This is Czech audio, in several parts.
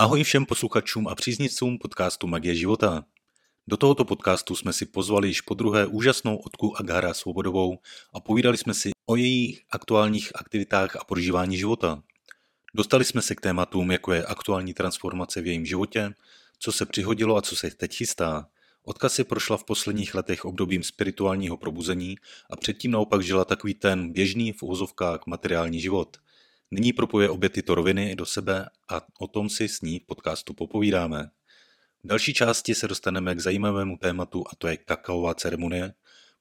Ahoj všem posluchačům a příznivcům podcastu Magie života. Do tohoto podcastu jsme si pozvali již po druhé úžasnou Otku Agara Svobodovou a povídali jsme si o jejich aktuálních aktivitách a prožívání života. Dostali jsme se k tématům, jako je aktuální transformace v jejím životě, co se přihodilo a co se teď chystá. Otka si prošla v posledních letech obdobím spirituálního probuzení a předtím naopak žila takový ten běžný v uvozovkách materiální život – Nyní propuje obě tyto roviny do sebe a o tom si s ní v podcastu popovídáme. V další části se dostaneme k zajímavému tématu a to je kakaová ceremonie,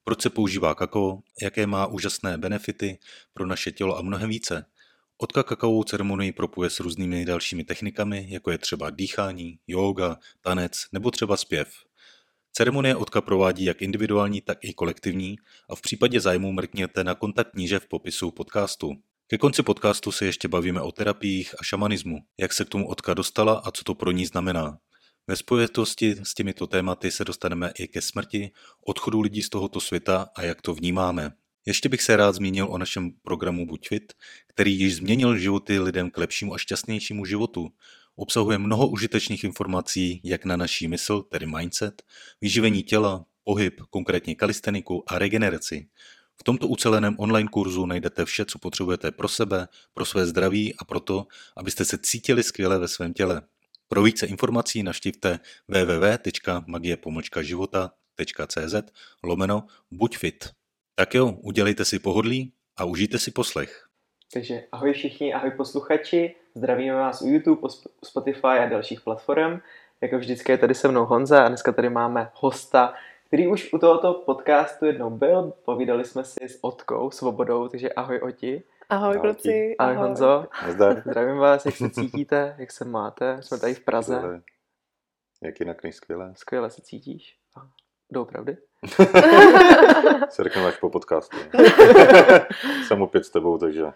proč se používá kakao, jaké má úžasné benefity pro naše tělo a mnohem více. Odka kakaovou ceremonii propuje s různými dalšími technikami, jako je třeba dýchání, yoga, tanec nebo třeba zpěv. Ceremonie Odka provádí jak individuální, tak i kolektivní a v případě zájmu mrkněte na kontakt níže v popisu podcastu. Ke konci podcastu se ještě bavíme o terapiích a šamanismu, jak se k tomu Otka dostala a co to pro ní znamená. Ve spojitosti s těmito tématy se dostaneme i ke smrti, odchodu lidí z tohoto světa a jak to vnímáme. Ještě bych se rád zmínil o našem programu Buď fit, který již změnil životy lidem k lepšímu a šťastnějšímu životu. Obsahuje mnoho užitečných informací jak na naší mysl, tedy mindset, vyživení těla, pohyb, konkrétně kalisteniku a regeneraci. V tomto uceleném online kurzu najdete vše, co potřebujete pro sebe, pro své zdraví a pro to, abyste se cítili skvěle ve svém těle. Pro více informací naštivte www.magie-života.cz lomeno buď fit. Tak jo, udělejte si pohodlí a užijte si poslech. Takže ahoj všichni, ahoj posluchači, zdravíme vás u YouTube, Spotify a dalších platform. Jako vždycky je tady se mnou Honza a dneska tady máme hosta, který už u tohoto podcastu jednou byl. Povídali jsme si s Otkou Svobodou, takže ahoj Oti. Ahoj, ahoj kluci. Ahoj, ahoj Honzo. Zdar. Zdravím vás, jak se cítíte, jak se máte. Jsme tady v Praze. Skvěle. Jak jinak než skvěle? Skvěle se cítíš. Doopravdy? se řekneme až po podcastu. Jsem opět s tebou, takže...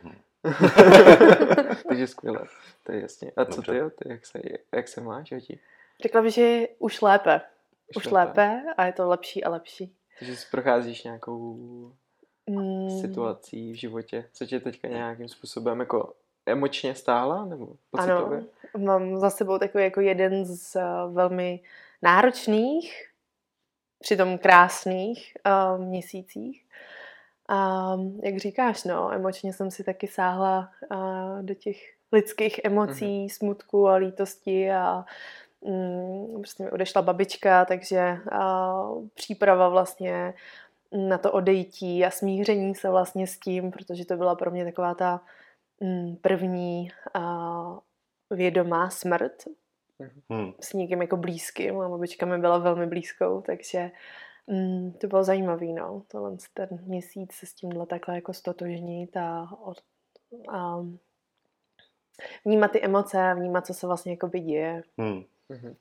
Takže skvěle, to je jasně. A co Dobře. ty, ty jak, se, jak se máš, Oti? Řekla bych, že už lépe už lépe a je to lepší a lepší. Takže si procházíš nějakou mm. situací v životě, co tě teďka nějakým způsobem jako emočně stála nebo pocitově? Ano, mám za sebou takový jako jeden z uh, velmi náročných, přitom krásných uh, měsících. A jak říkáš, no, emočně jsem si taky sáhla uh, do těch lidských emocí, mm-hmm. smutku a lítosti a Mm, prostě mi odešla babička, takže příprava vlastně na to odejítí a smíření se vlastně s tím, protože to byla pro mě taková ta mm, první vědomá smrt hmm. s někým jako blízkým. A babička mi byla velmi blízkou, takže mm, to bylo zajímavé, no. Tohle ten měsíc se s tímhle takhle jako stotožnit a, a vnímat ty emoce, vnímat, co se vlastně jako děje. Hmm. Mm-hmm.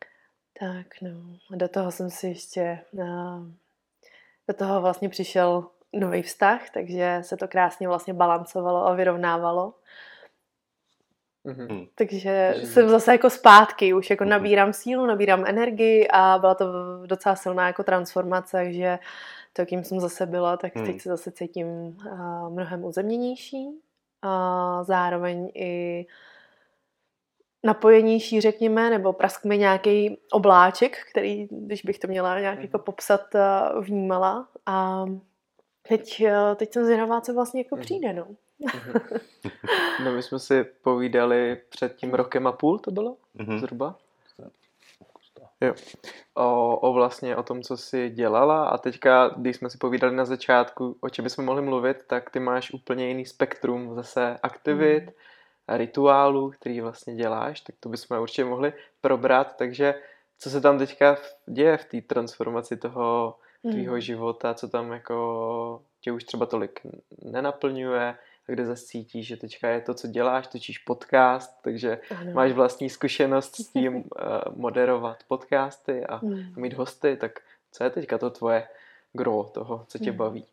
Tak no, a do toho jsem si ještě, uh, do toho vlastně přišel nový vztah, takže se to krásně vlastně balancovalo a vyrovnávalo. Mm-hmm. Takže mm jsem zase jako zpátky, už jako mm-hmm. nabírám sílu, nabírám energii a byla to docela silná jako transformace, takže to, kým jsem zase byla, tak mm. teď se zase cítím uh, mnohem uzemněnější a zároveň i napojenější, řekněme, nebo prask mi nějaký obláček, který, když bych to měla nějak jako mhm. popsat, eh, vnímala. A teď, eh, teď jsem zvědavá, co vlastně jako mhm. přijde, no. Mhm. no my jsme si povídali před tím rokem a půl, to bylo zhruba? Jo. O, o vlastně o tom, co jsi dělala a teďka, když jsme si povídali na začátku, o čem bychom mohli mluvit, tak ty máš úplně jiný spektrum zase aktivit, mm rituálů, který vlastně děláš, tak to bychom určitě mohli probrat, takže co se tam teďka děje v té transformaci toho tvýho mm. života, co tam jako tě už třeba tolik nenaplňuje, a kde zase cítíš, že teďka je to, co děláš, točíš podcast, takže ano. máš vlastní zkušenost s tím uh, moderovat podcasty a mm. mít hosty, tak co je teďka to tvoje gro toho, co tě mm. baví?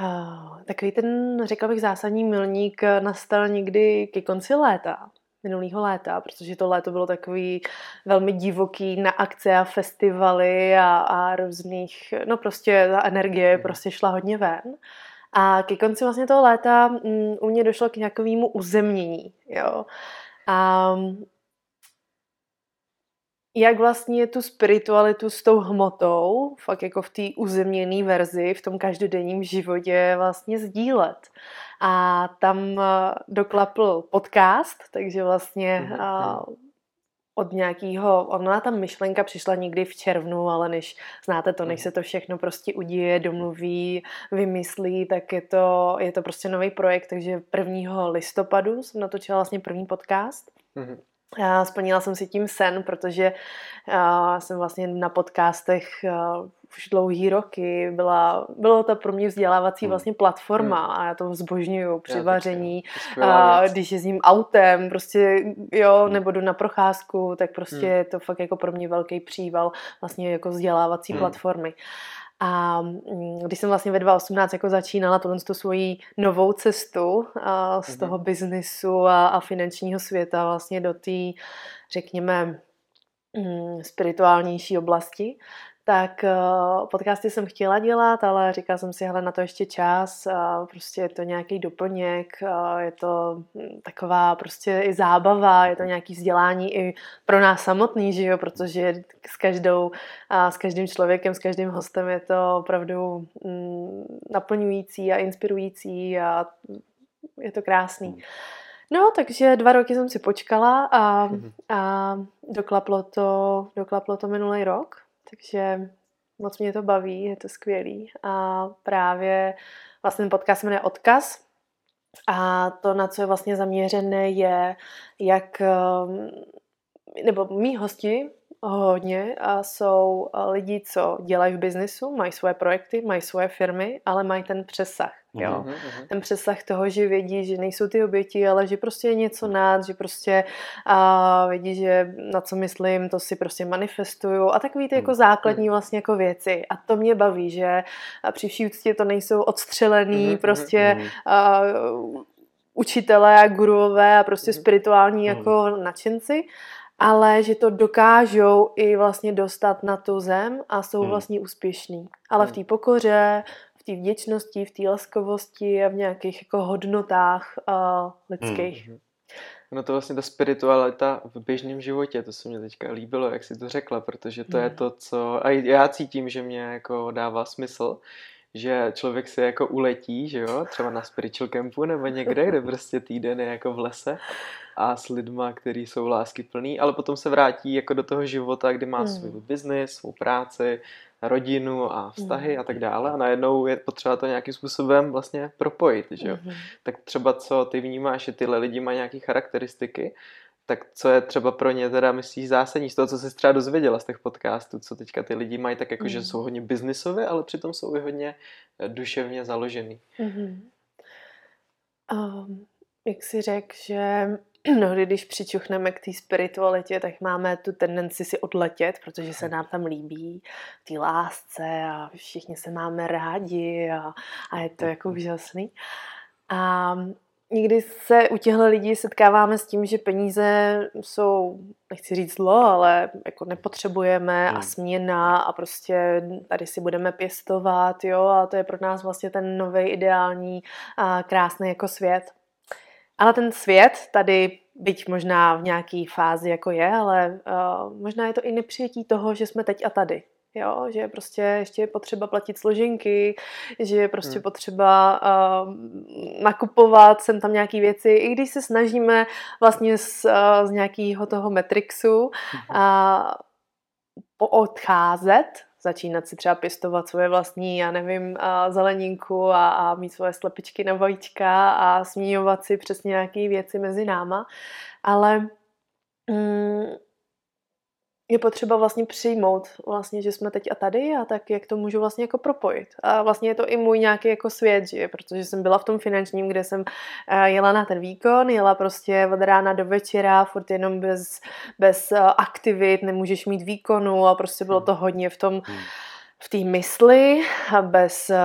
Uh, takový ten, řekla bych, zásadní milník nastal někdy ke konci léta, minulého léta, protože to léto bylo takový velmi divoký na akce a festivaly a, a různých, no prostě ta energie mhm. prostě šla hodně ven. A ke konci vlastně toho léta um, u mě došlo k nějakovému uzemnění, jo. A jak vlastně tu spiritualitu s tou hmotou, fakt jako v té uzemněné verzi, v tom každodenním životě vlastně sdílet. A tam eh, doklapl podcast, takže vlastně mm-hmm od nějakého, ona ta myšlenka přišla někdy v červnu, ale než znáte to, než hmm. se to všechno prostě uděje, domluví, vymyslí, tak je to, je to prostě nový projekt, takže 1. listopadu jsem natočila vlastně první podcast. Mm-hmm. Splnila jsem si tím sen, protože jsem vlastně na podcastech už dlouhý roky. Byla, bylo to pro mě vzdělávací hmm. vlastně platforma hmm. a já to zbožňuju při já vaření. A když jezdím autem, prostě jo, hmm. nebo jdu na procházku, tak prostě hmm. je to fakt jako pro mě velký příval vlastně jako vzdělávací hmm. platformy. A mm, když jsem vlastně ve 2018 jako začínala tuhle tu svoji novou cestu a z mhm. toho biznisu a, a finančního světa vlastně do té, řekněme, mm, spirituálnější oblasti, tak uh, podcasty jsem chtěla dělat, ale říkala jsem si, hele, na to ještě čas, uh, prostě je to nějaký doplněk, uh, je to hm, taková prostě i zábava, je to nějaký vzdělání i pro nás samotný, že jo, protože s každou, s každým člověkem, s každým hostem je to opravdu um, naplňující a inspirující a je to krásný. Hmm. No, takže dva roky jsem si počkala a, mhm. a doklaplo to, doklaplo to minulý rok. Takže moc mě to baví, je to skvělý. A právě vlastně ten podcast jmenuje Odkaz. A to, na co je vlastně zaměřené, je, jak ehm, nebo mý hosti hodně a jsou lidi, co dělají v biznisu, mají svoje projekty, mají svoje firmy, ale mají ten přesah. Jo? Uh-huh. Ten přesah toho, že vědí, že nejsou ty oběti, ale že prostě je něco nad, že prostě a vědí, že na co myslím, to si prostě manifestuju a takový ty jako mhm. základní vlastně jako věci. A to mě baví, že při vší úctě to nejsou odstřelený uh-huh. prostě a, učitelé a guruové a prostě spirituální jako nadšenci, ale že to dokážou i vlastně dostat na tu zem a jsou hmm. vlastně úspěšní. Ale v té pokoře, v té vděčnosti, v té laskavosti a v nějakých jako hodnotách uh, lidských. Hmm. No to vlastně ta spiritualita v běžném životě, to se mě teďka líbilo, jak jsi to řekla, protože to hmm. je to, co... A já cítím, že mě jako dává smysl, že člověk se jako uletí, že jo, třeba na spiritual campu nebo někde, kde prostě týden je jako v lese a s lidma, kteří jsou lásky plný, ale potom se vrátí jako do toho života, kdy má hmm. svůj biznis, svou práci, rodinu a vztahy hmm. a tak dále a najednou je potřeba to nějakým způsobem vlastně propojit, že jo. Hmm. Tak třeba co ty vnímáš, že tyhle lidi mají nějaké charakteristiky, tak co je třeba pro ně teda myslíš zásadní z toho, co jsi třeba dozvěděla z těch podcastů, co teďka ty lidi mají, tak jako, mm. že jsou hodně biznisové, ale přitom jsou i hodně eh, duševně založený. Mm-hmm. Um, jak si řekl, že mnohdy, když přičuchneme k té spiritualitě, tak máme tu tendenci si odletět, protože se nám tam líbí té lásce a všichni se máme rádi a, a je to jako úžasný. A někdy se u těchto lidí setkáváme s tím, že peníze jsou, nechci říct zlo, ale jako nepotřebujeme hmm. a směna a prostě tady si budeme pěstovat, jo, a to je pro nás vlastně ten nový ideální a krásný jako svět. Ale ten svět tady, byť možná v nějaké fázi jako je, ale uh, možná je to i nepřijetí toho, že jsme teď a tady. Jo, že je prostě ještě je potřeba platit složenky, že je prostě hmm. potřeba uh, nakupovat sem tam nějaké věci, i když se snažíme vlastně z, uh, z nějakého toho Matrixu uh, odcházet, začínat si třeba pěstovat svoje vlastní, já nevím, uh, zeleninku a, a mít svoje slepičky na vajíčka a směňovat si přes nějaké věci mezi náma, ale um, je potřeba vlastně přijmout vlastně, že jsme teď a tady a tak jak to můžu vlastně jako propojit. A vlastně je to i můj nějaký jako svět, že? protože jsem byla v tom finančním, kde jsem eh, jela na ten výkon, jela prostě od rána do večera, furt jenom bez, bez eh, aktivit, nemůžeš mít výkonu a prostě bylo hmm. to hodně v tom, hmm v té mysli, bez, eh,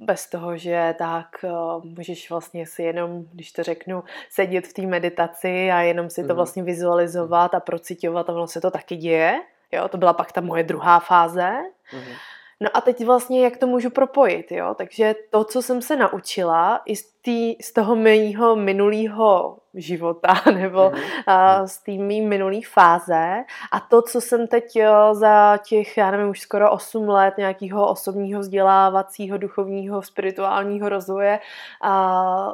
bez toho, že tak eh, můžeš vlastně si jenom, když to řeknu, sedět v té meditaci a jenom si to mhm. vlastně vizualizovat a procitovat a ono se to taky děje. Jo, to byla pak ta moje druhá fáze. Mm-hmm. No a teď vlastně jak to můžu propojit, jo? Takže to, co jsem se naučila i z, tý, z toho mého minulého života nebo mm-hmm. z té mý minulý fáze. A to, co jsem teď jo, za těch, já nevím, už skoro 8 let nějakého osobního vzdělávacího, duchovního, spirituálního rozvoje, a,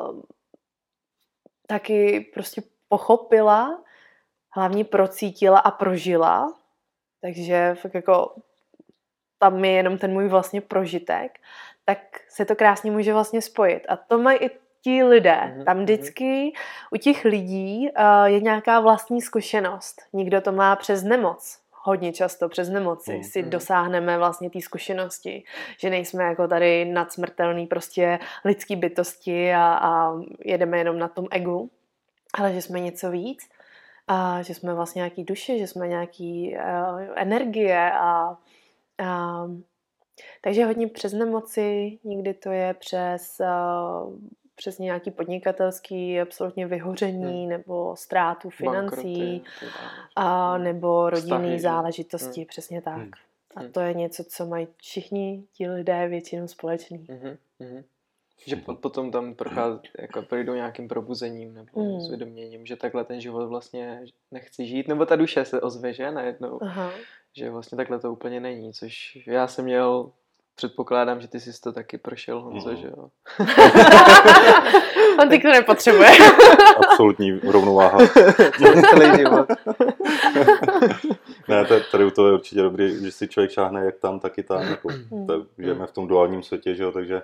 taky prostě pochopila, hlavně procítila a prožila. Takže fakt jako tam je jenom ten můj vlastně prožitek, tak se to krásně může vlastně spojit. A to mají i ti lidé. Mm-hmm. Tam mhm. vždycky u těch lidí uh, je nějaká vlastní zkušenost. Někdo to má přes nemoc. Hodně často přes nemoci mm-hmm. si dosáhneme vlastně té zkušenosti, že nejsme jako tady nadsmrtelný prostě lidský bytosti a, a jedeme jenom na tom egu, ale že jsme něco víc a že jsme vlastně nějaký duše, že jsme nějaký uh, energie a, a takže hodně přes nemoci, někdy to je přes uh, přes nějaký podnikatelský absolutně vyhoření hmm. nebo ztrátu financí a hmm. nebo rodinný záležitosti, hmm. přesně tak. Hmm. A to je něco, co mají všichni ti lidé většinou společný. Hmm. Hmm. Že potom tam prochází, jako projdou nějakým probuzením nebo mm. zvědoměním, že takhle ten život vlastně nechci žít, nebo ta duše se ozve, že najednou, Aha. že vlastně takhle to úplně není, což já jsem měl Předpokládám, že ty jsi to taky prošel, Honzo, mm. že jo? On ty to nepotřebuje. Absolutní rovnováha. Celý život. ne, tady u toho je určitě dobrý, že si člověk šáhne jak tam, tak i tam. Jako, mm. to, žijeme v tom duálním světě, že jo, takže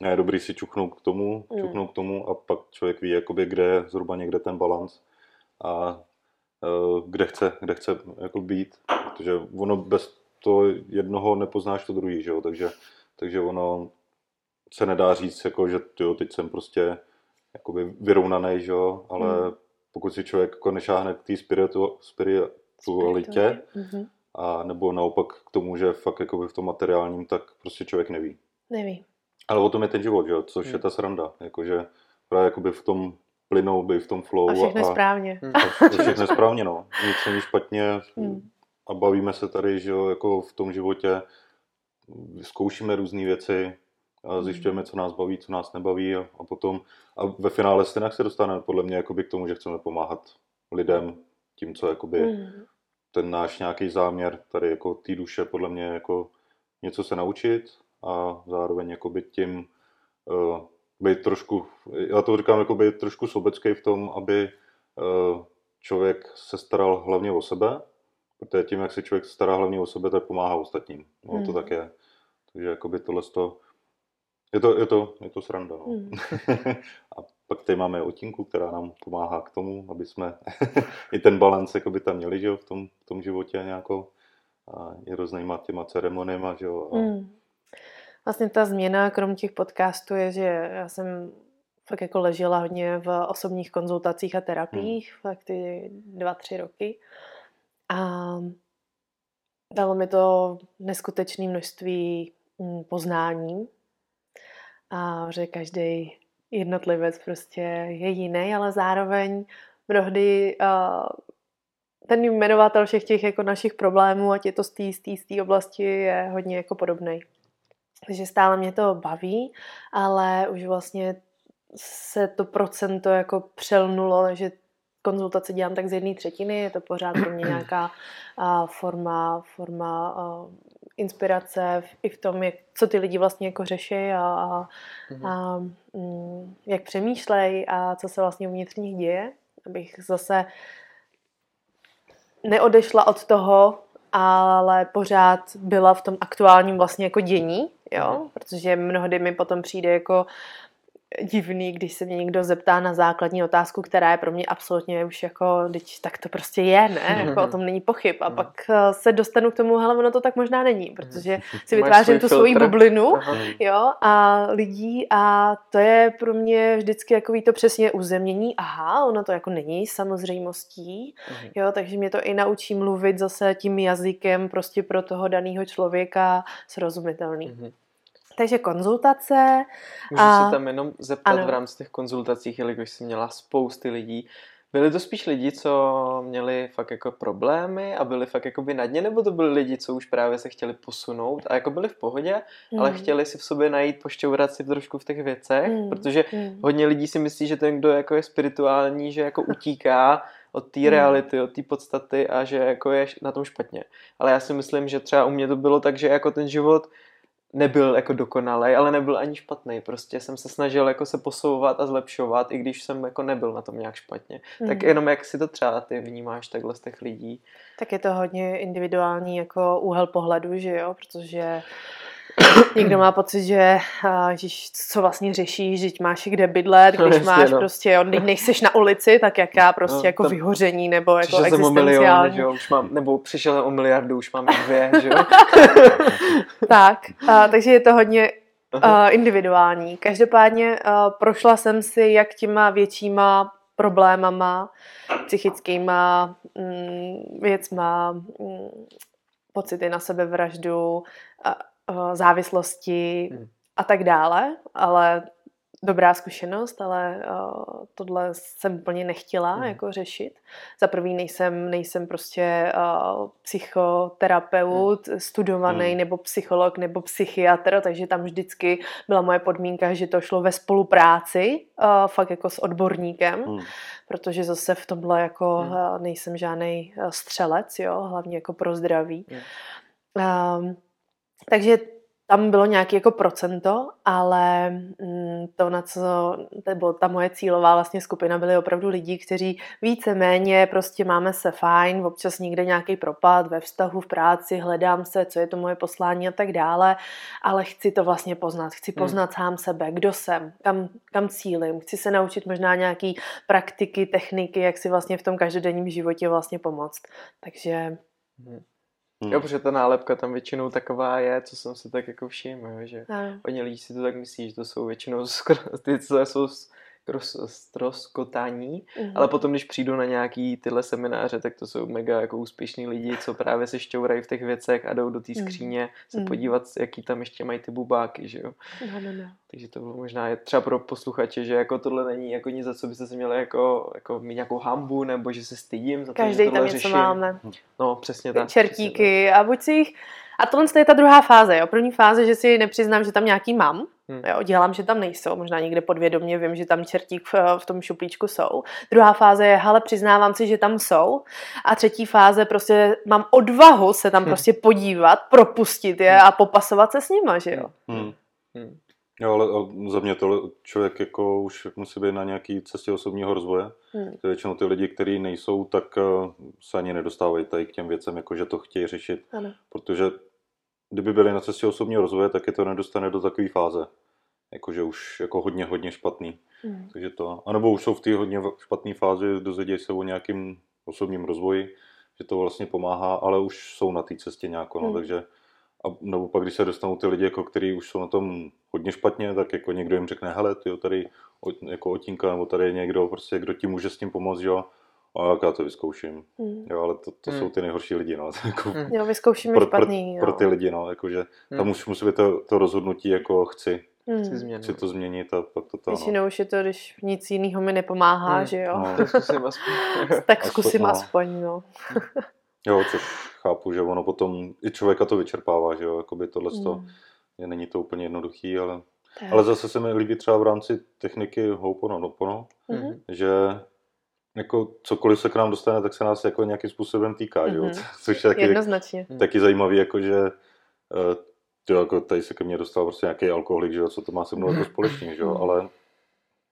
je dobrý si čuchnout k tomu, mm. čuchnout k tomu a pak člověk ví, jakoby, kde je zhruba někde ten balans a uh, kde chce, kde chce jako být, protože ono bez to jednoho nepoznáš to druhý, že jo? Takže, takže ono se nedá říct, jako, že jo, teď jsem prostě jakoby vyrovnaný, že jo? ale hmm. pokud si člověk jako nešáhne k té spiritu, spiritualitě, mm-hmm. a nebo naopak k tomu, že fakt jakoby v tom materiálním, tak prostě člověk neví. Neví. Ale o tom je ten život, že jo? což hmm. je ta sranda, jakože právě jakoby v tom plynou by v tom flow. A všechno a, správně. A, a všechno správně, no. Nic není špatně. Hmm a bavíme se tady, že jo, jako v tom životě zkoušíme různé věci, a hmm. zjišťujeme, co nás baví, co nás nebaví a, a potom a ve finále stejně se dostaneme podle mě jakoby k tomu, že chceme pomáhat lidem tím, co jakoby mm. ten náš nějaký záměr tady jako té duše podle mě jako něco se naučit a zároveň jakoby tím uh, být trošku, já to říkám jako být trošku sobecký v tom, aby uh, člověk se staral hlavně o sebe, Protože tím, jak se člověk stará hlavně o sebe, tak pomáhá ostatním. No, hmm. to tak je. Takže jakoby tohle to, je to, je to, je to sranda. No. Hmm. a pak tady máme otinku, která nám pomáhá k tomu, aby jsme i ten balans jakoby tam měli že jo, v, tom, v tom životě nějakou a i různýma těma ceremoniema. Že jo, a... hmm. Vlastně ta změna, krom těch podcastů, je, že já jsem fakt jako ležela hodně v osobních konzultacích a terapiích, hmm. fakt ty dva, tři roky. A dalo mi to neskutečné množství mm, poznání. A že každý jednotlivec prostě je jiný, ale zároveň mnohdy uh, ten jmenovatel všech těch jako našich problémů, ať je to z té oblasti, je hodně jako podobný. Takže stále mě to baví, ale už vlastně se to procento jako přelnulo, že konzultace dělám tak z jedné třetiny, je to pořád pro mě nějaká uh, forma, forma uh, inspirace v, i v tom, jak, co ty lidi vlastně jako řeší a, a, mm-hmm. a mm, jak přemýšlej a co se vlastně uvnitř nich děje, abych zase neodešla od toho, ale pořád byla v tom aktuálním vlastně jako dění, jo, mhm. protože mnohdy mi potom přijde jako divný, když se mě někdo zeptá na základní otázku, která je pro mě absolutně už jako, teď tak to prostě je, ne? Jako o tom není pochyb. A pak eh, se dostanu k tomu, hele, ono to tak možná není, protože si vytvářím tu svoji bublinu, jo, a lidí a to je pro mě vždycky jako to přesně uzemnění, aha, ono to jako není samozřejmostí, jo, takže mě to i naučí mluvit zase tím jazykem prostě pro toho daného člověka srozumitelný. Takže konzultace. Můžu a... se tam jenom zeptat ano. v rámci těch konzultacích, jelikož jsi měla spousty lidí, Byli to spíš lidi, co měli fakt jako problémy a byli fakt jako by na dně, nebo to byli lidi, co už právě se chtěli posunout a jako byli v pohodě, mm. ale chtěli si v sobě najít, pošťourat si trošku v těch věcech, mm. protože mm. hodně lidí si myslí, že ten, kdo jako je spirituální, že jako utíká od té mm. reality, od té podstaty a že jako je na tom špatně. Ale já si myslím, že třeba u mě to bylo tak, že jako ten život nebyl jako dokonalý, ale nebyl ani špatný. Prostě jsem se snažil jako se posouvat a zlepšovat, i když jsem jako nebyl na tom nějak špatně. Mm. Tak jenom jak si to třeba ty vnímáš takhle z těch lidí? Tak je to hodně individuální jako úhel pohledu, že jo, protože Někdo má pocit, že ježiš, co vlastně řešíš, že máš kde bydlet, když no, máš no. prostě, když nejseš na ulici, tak jaká prostě no, jako vyhoření nebo jako existenciální. Milion, že už mám, nebo přišel o miliardu, už mám dvě, že jo? tak, a, takže je to hodně uh, individuální. Každopádně uh, prošla jsem si jak těma většíma problémama, psychickýma mm, věcma, mm, pocity na sebevraždu, Eh, závislosti hmm. a tak dále, ale dobrá zkušenost, ale uh, tohle jsem úplně nechtěla hmm. jako řešit. Za prvý nejsem, nejsem prostě uh, psychoterapeut, hmm. studovaný hmm. nebo psycholog nebo psychiatr, takže tam vždycky byla moje podmínka, že to šlo ve spolupráci, uh, fakt jako s odborníkem, hmm. protože zase v tomhle jako hmm. uh, nejsem žádný střelec, jo, hlavně jako pro zdraví. Hmm. Um, takže tam bylo nějaké jako procento, ale mm, to, na co, nebo ta moje cílová vlastně skupina byly opravdu lidi, kteří více-méně prostě máme se fajn, občas někde nějaký propad ve vztahu, v práci, hledám se, co je to moje poslání a tak dále, ale chci to vlastně poznat, chci hmm. poznat hmm. sám sebe, kdo jsem, kam, kam cílim, chci se naučit možná nějaký praktiky, techniky, jak si vlastně v tom každodenním životě vlastně pomoct. Takže hmm. Hmm. Jo, protože ta nálepka tam většinou taková je, co jsem si tak jako všiml, že no. oni lidi si to tak myslí, že to jsou většinou skoro, ty, co jsou stroskotání, mm-hmm. ale potom, když přijdu na nějaký tyhle semináře, tak to jsou mega jako úspěšní lidi, co právě se šťourají v těch věcech a jdou do té mhm. skříně mm-hmm. se mhm. podívat, jaký tam ještě mají ty bubáky, že jo. No, no, no. Takže to bylo možná je třeba pro posluchače, že jako tohle není jako nic, za co byste se měli jako, jako mít nějakou hambu, nebo že se stydím za to, Každý že tam něco řeším. máme. No, přesně tak. Čertíky přesně tak. a buď si jich a tohle je ta druhá fáze. Jo. První fáze, že si nepřiznám, že tam nějaký mám. Hmm. Jo, dělám, že tam nejsou. Možná někde podvědomě vím, že tam čertík v, v tom šuplíčku jsou. Druhá fáze je, hele, přiznávám si, že tam jsou. A třetí fáze, prostě mám odvahu se tam hmm. prostě podívat, propustit je hmm. a popasovat se s nima, že jo. Hmm. Hmm. Jo, ale, ale za mě to člověk jako už musí být na nějaký cestě osobního rozvoje. Hmm. Většinou ty lidi, kteří nejsou, tak uh, se ani nedostávají tady k těm věcem, jako že to chtějí řešit. Ano. Protože kdyby byli na cestě osobního rozvoje, tak je to nedostane do takové fáze. Jakože už jako hodně, hodně špatný. Hmm. Takže to, anebo už jsou v té hodně špatné fázi, dozvědějí se o nějakým osobním rozvoji, že to vlastně pomáhá, ale už jsou na té cestě nějak, no, hmm. takže a nebo pak, když se dostanou ty lidi, jako, kteří už jsou na tom hodně špatně, tak jako někdo jim řekne, hele, ty tady jako otínka, nebo tady je někdo, prostě, kdo ti může s tím pomoct, jo, a jak já to vyzkouším. Hmm. Jo, ale to, to hmm. jsou ty nejhorší lidi, no. jako, hmm. Jo, vyzkoušíme pro, špatný, pro, pro, ty lidi, no, jakože hmm. tam už musí být to, to rozhodnutí, jako chci. Hmm. Chci, chci to změnit a pak to tam. Většinou no. už je to, když nic jiného mi nepomáhá, hmm. že jo. No. tak zkusím aspoň. tak zkusím aspoň, no. aspoň no. jo, což chápu, že ono potom i člověka to vyčerpává, že jo, jakoby tohle hmm. je, není to úplně jednoduchý, ale, tak. ale zase se mi líbí třeba v rámci techniky Ho'oponopono, mm-hmm. že jako cokoliv se k nám dostane, tak se nás jako nějakým způsobem týká, mm-hmm. jo? Mhm. což je taky, Jednoznačně. taky zajímavý, jako že uh, to jako tady se ke mně dostal prostě nějaký alkoholik, že jo, co to má se mnou jako společný, že jo, mhm. ale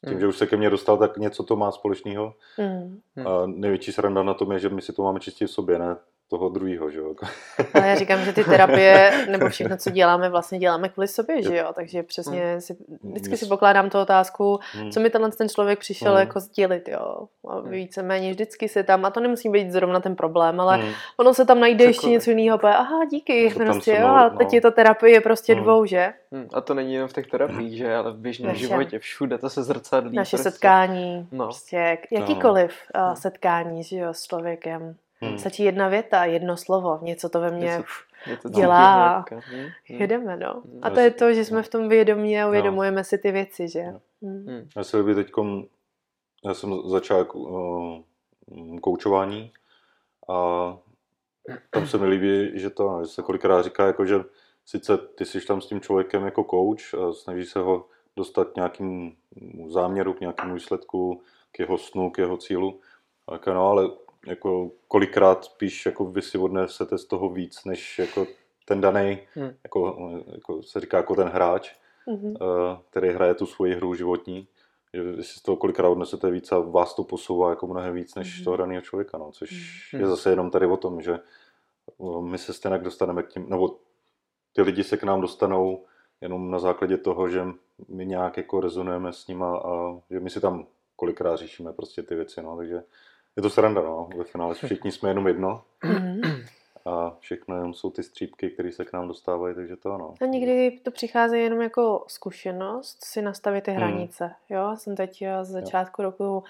tím, mm. že už se ke mně dostal, tak něco to má společného. Mm. A největší sranda na tom je, že my si to máme čistě v sobě, ne toho druhého, že jo. Ale já říkám, že ty terapie, nebo všechno, co děláme, vlastně děláme kvůli sobě, že jo, takže přesně hmm. si, vždycky si pokládám tu otázku, hmm. co mi tenhle ten člověk přišel hmm. jako sdělit, jo. A hmm. víceméně vždycky se tam, a to nemusí být zrovna ten problém, ale hmm. ono se tam najde ještě něco jiného, aha, díky, prostě, jo, a teď no. je to terapie prostě hmm. dvou, že? Hmm. A to není jenom v těch terapiích, že, ale v běžném životě, všude to se zrcadlí. Naše prostě. setkání, no. prostě jakýkoliv no. setkání, že jo, s člověkem. Hmm. Stačí jedna věta, jedno slovo, něco to ve mně něco, dělá a hmm. hmm. jedeme, no. Hmm. A to je to, že jsme v tom vědomí a uvědomujeme no. si ty věci, že? Hmm. Hmm. Já se líbí teďkom, já jsem začal uh, mm, koučování a tam se mi líbí, že to, že se kolikrát říká, jako, že sice ty jsi tam s tím člověkem jako coach a snaží se ho dostat k nějakému záměru, k nějakému výsledku, k jeho snu, k jeho cílu, tak no, ale jako kolikrát spíš jako vy si odnesete z toho víc, než jako ten daný, hmm. jako, jako se říká, jako ten hráč, hmm. který hraje tu svoji hru životní, že si z toho kolikrát odnesete víc a vás to posouvá jako mnohem víc než hmm. toho daného člověka, no, což hmm. je zase jenom tady o tom, že my se stejně dostaneme k tím, nebo ty lidi se k nám dostanou jenom na základě toho, že my nějak jako rezonujeme s nima a že my si tam kolikrát řešíme prostě ty věci, no, takže je to sranda, no, ve finále všichni jsme jenom jedno mhm. a všechno jenom jsou ty střípky, které se k nám dostávají, takže to ano. A někdy to přichází jenom jako zkušenost si nastavit ty hmm. hranice, hmm. jo, jsem teď eh, z začátku jo. roku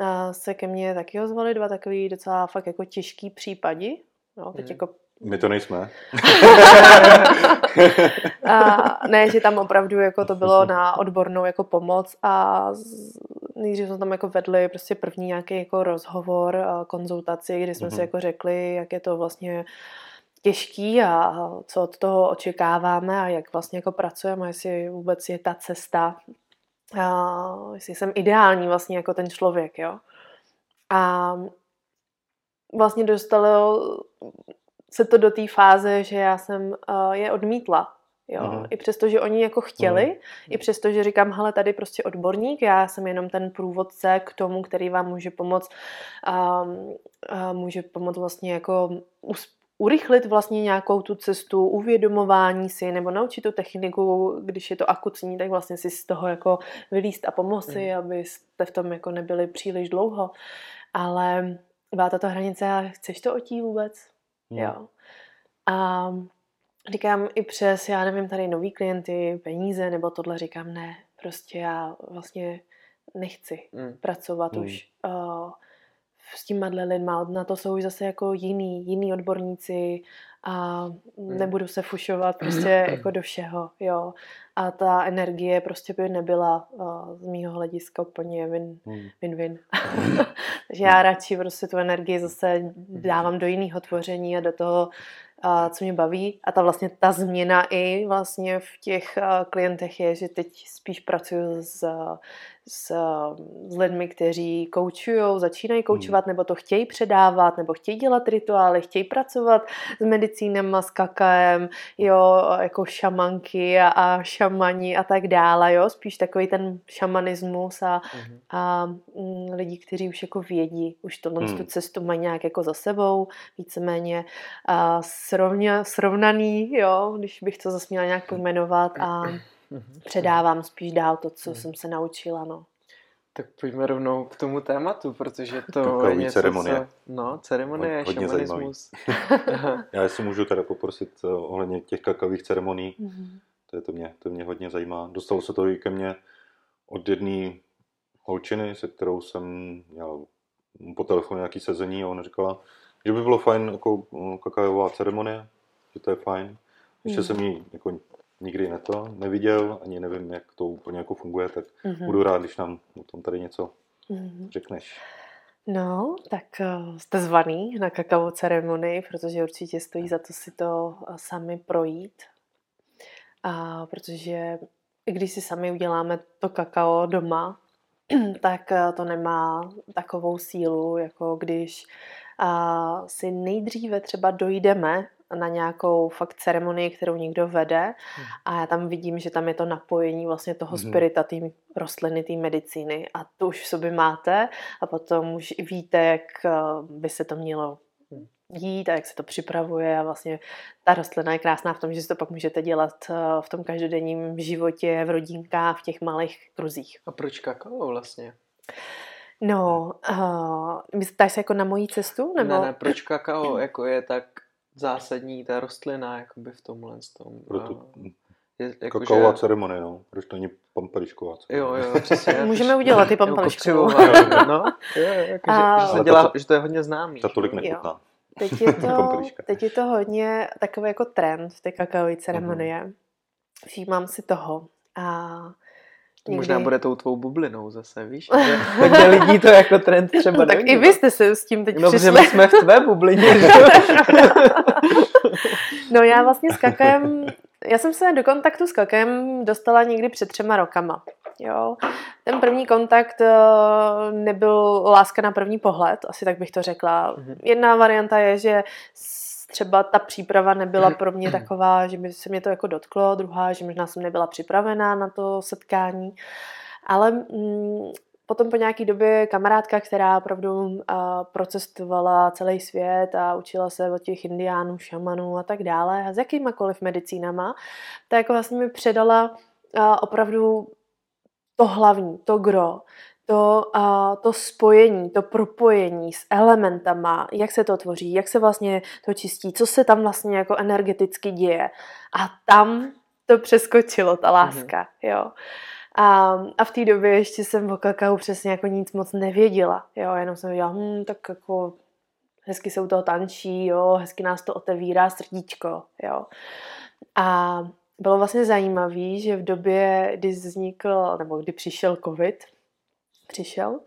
eh, se ke mně taky ozvali dva takový docela fakt jako těžký případy, jo, teď hmm. jako my to nejsme. a ne, že tam opravdu jako to bylo na odbornou jako pomoc a nejdřív jsme tam jako vedli prostě první nějaký jako rozhovor, konzultaci, kdy jsme mm-hmm. si mhm. jako řekli, jak je to vlastně těžký a co od toho očekáváme a jak vlastně jako pracujeme, jestli vůbec je ta cesta, a jestli jsem ideální vlastně jako ten člověk, jo. A vlastně dostalo se to do té fáze, že já jsem je odmítla. Jo, uh-huh. i přesto, že oni jako chtěli, uh-huh. i přesto, že říkám, hele, tady prostě odborník, já jsem jenom ten průvodce k tomu, který vám může pomoct, um, uh, může pomoct vlastně jako us- urychlit vlastně nějakou tu cestu uvědomování si nebo naučit tu techniku, když je to akutní, tak vlastně si z toho jako vylíst a pomoci, uh-huh. abyste v tom jako nebyli příliš dlouho. Ale byla tato hranice, chceš to otí vůbec? Hmm. Jo. A říkám i přes, já nevím, tady nový klienty, peníze nebo tohle, říkám ne, prostě já vlastně nechci mm. pracovat mm. už uh, s těma lidma, na to jsou už zase jako jiný, jiný odborníci a mm. nebudu se fušovat prostě jako do všeho, jo. A ta energie prostě by nebyla uh, z mýho hlediska úplně win, mm. win-win. Takže já radši prostě tu energii zase dávám do jiného tvoření a do toho, co mě baví. A ta vlastně ta změna i vlastně v těch uh, klientech je, že teď spíš pracuji s, s, s lidmi, kteří koučují, začínají koučovat, hmm. nebo to chtějí předávat, nebo chtějí dělat rituály, chtějí pracovat s medicínama, s kakaem, jo, jako šamanky a, a šamani a tak dále, jo, spíš takový ten šamanismus a, hmm. a m, lidi, kteří už jako vědí, už to hmm. tu cestu mají nějak jako za sebou, víceméně a srovně, srovnaný, jo, když bych to zase měla nějak pojmenovat a. předávám spíš dál to, co mhm. jsem se naučila. No. Tak pojďme rovnou k tomu tématu, protože to Takový je něco, ceremonie. Co, no, ceremonie, Hodně šamanismus. Já si můžu teda poprosit uh, ohledně těch kakavých ceremonií. Mm-hmm. To, je to, mě, to mě hodně zajímá. Dostalo se to i ke mně od jedné holčiny, se kterou jsem měl po telefonu nějaký sezení a ona říkala, že by bylo fajn jako eh, kakaová ceremonie, že to je fajn. Ještě mm. jsem jí jako nikdy ne to neviděl, ani nevím, jak to úplně jako funguje, tak mm-hmm. budu rád, když nám o tom tady něco mm-hmm. řekneš. No, tak uh, jste zvaný na kakao ceremonii, protože určitě stojí za to si to uh, sami projít. A protože když si sami uděláme to kakao doma, tak uh, to nemá takovou sílu, jako když uh, si nejdříve třeba dojdeme na nějakou fakt ceremonii, kterou někdo vede hmm. a já tam vidím, že tam je to napojení vlastně toho hmm. spirita, té rostliny, té medicíny a to už v sobě máte a potom už víte, jak eh, by se to mělo jít a jak se to připravuje a vlastně ta rostlina je krásná v tom, že si to pak můžete dělat eh, v tom každodenním životě, v rodinkách, v těch malých kruzích. A proč kakao vlastně? No, uh, myslíš se jako na mojí cestu? Nebo? Ne, ne, proč kakao jako je tak zásadní ta rostlina jakoby v tomhle tom. Proto, je, jako kakaová že... ceremonie, no. Proč to není pampelišková ceremonie? Jo, jo, přesně. Můžeme udělat i pampeliškovou. no, jo, jako, a... že, že, se dělá, to, že to je hodně známý. Ta tolik nechutná. Teď je, to, teď je to hodně takový jako trend v té kakaové ceremonie. Mm-hmm. Všímám si toho. A To možná bude tou tvou bublinou zase, víš? Že hodně lidí to jako trend třeba no, Tak i vy jste se s tím teď no, přišli. No, my jsme v tvé bublině, že? no já vlastně s kakem, já jsem se do kontaktu s kakem dostala někdy před třema rokama. Jo. Ten první kontakt uh, nebyl láska na první pohled, asi tak bych to řekla. Mhm. Jedna varianta je, že třeba ta příprava nebyla pro mě taková, že by se mě to jako dotklo, druhá, že možná jsem nebyla připravená na to setkání. Ale mm, potom po nějaké době kamarádka, která opravdu uh, procestovala celý svět a učila se od těch indiánů, šamanů a tak dále, a s jakýmakoliv medicínama, tak jako vlastně mi předala uh, opravdu to hlavní, to gro, to, uh, to spojení, to propojení s elementama, jak se to tvoří, jak se vlastně to čistí, co se tam vlastně jako energeticky děje. A tam to přeskočilo, ta mhm. láska, mm-hmm. jo. A, a v té době ještě jsem o kakao přesně jako nic moc nevěděla, jo, jenom jsem věděla, hm, tak jako hezky se u toho tančí, jo, hezky nás to otevírá srdíčko, jo. A bylo vlastně zajímavé, že v době, kdy vznikl, nebo kdy přišel covid, přišel,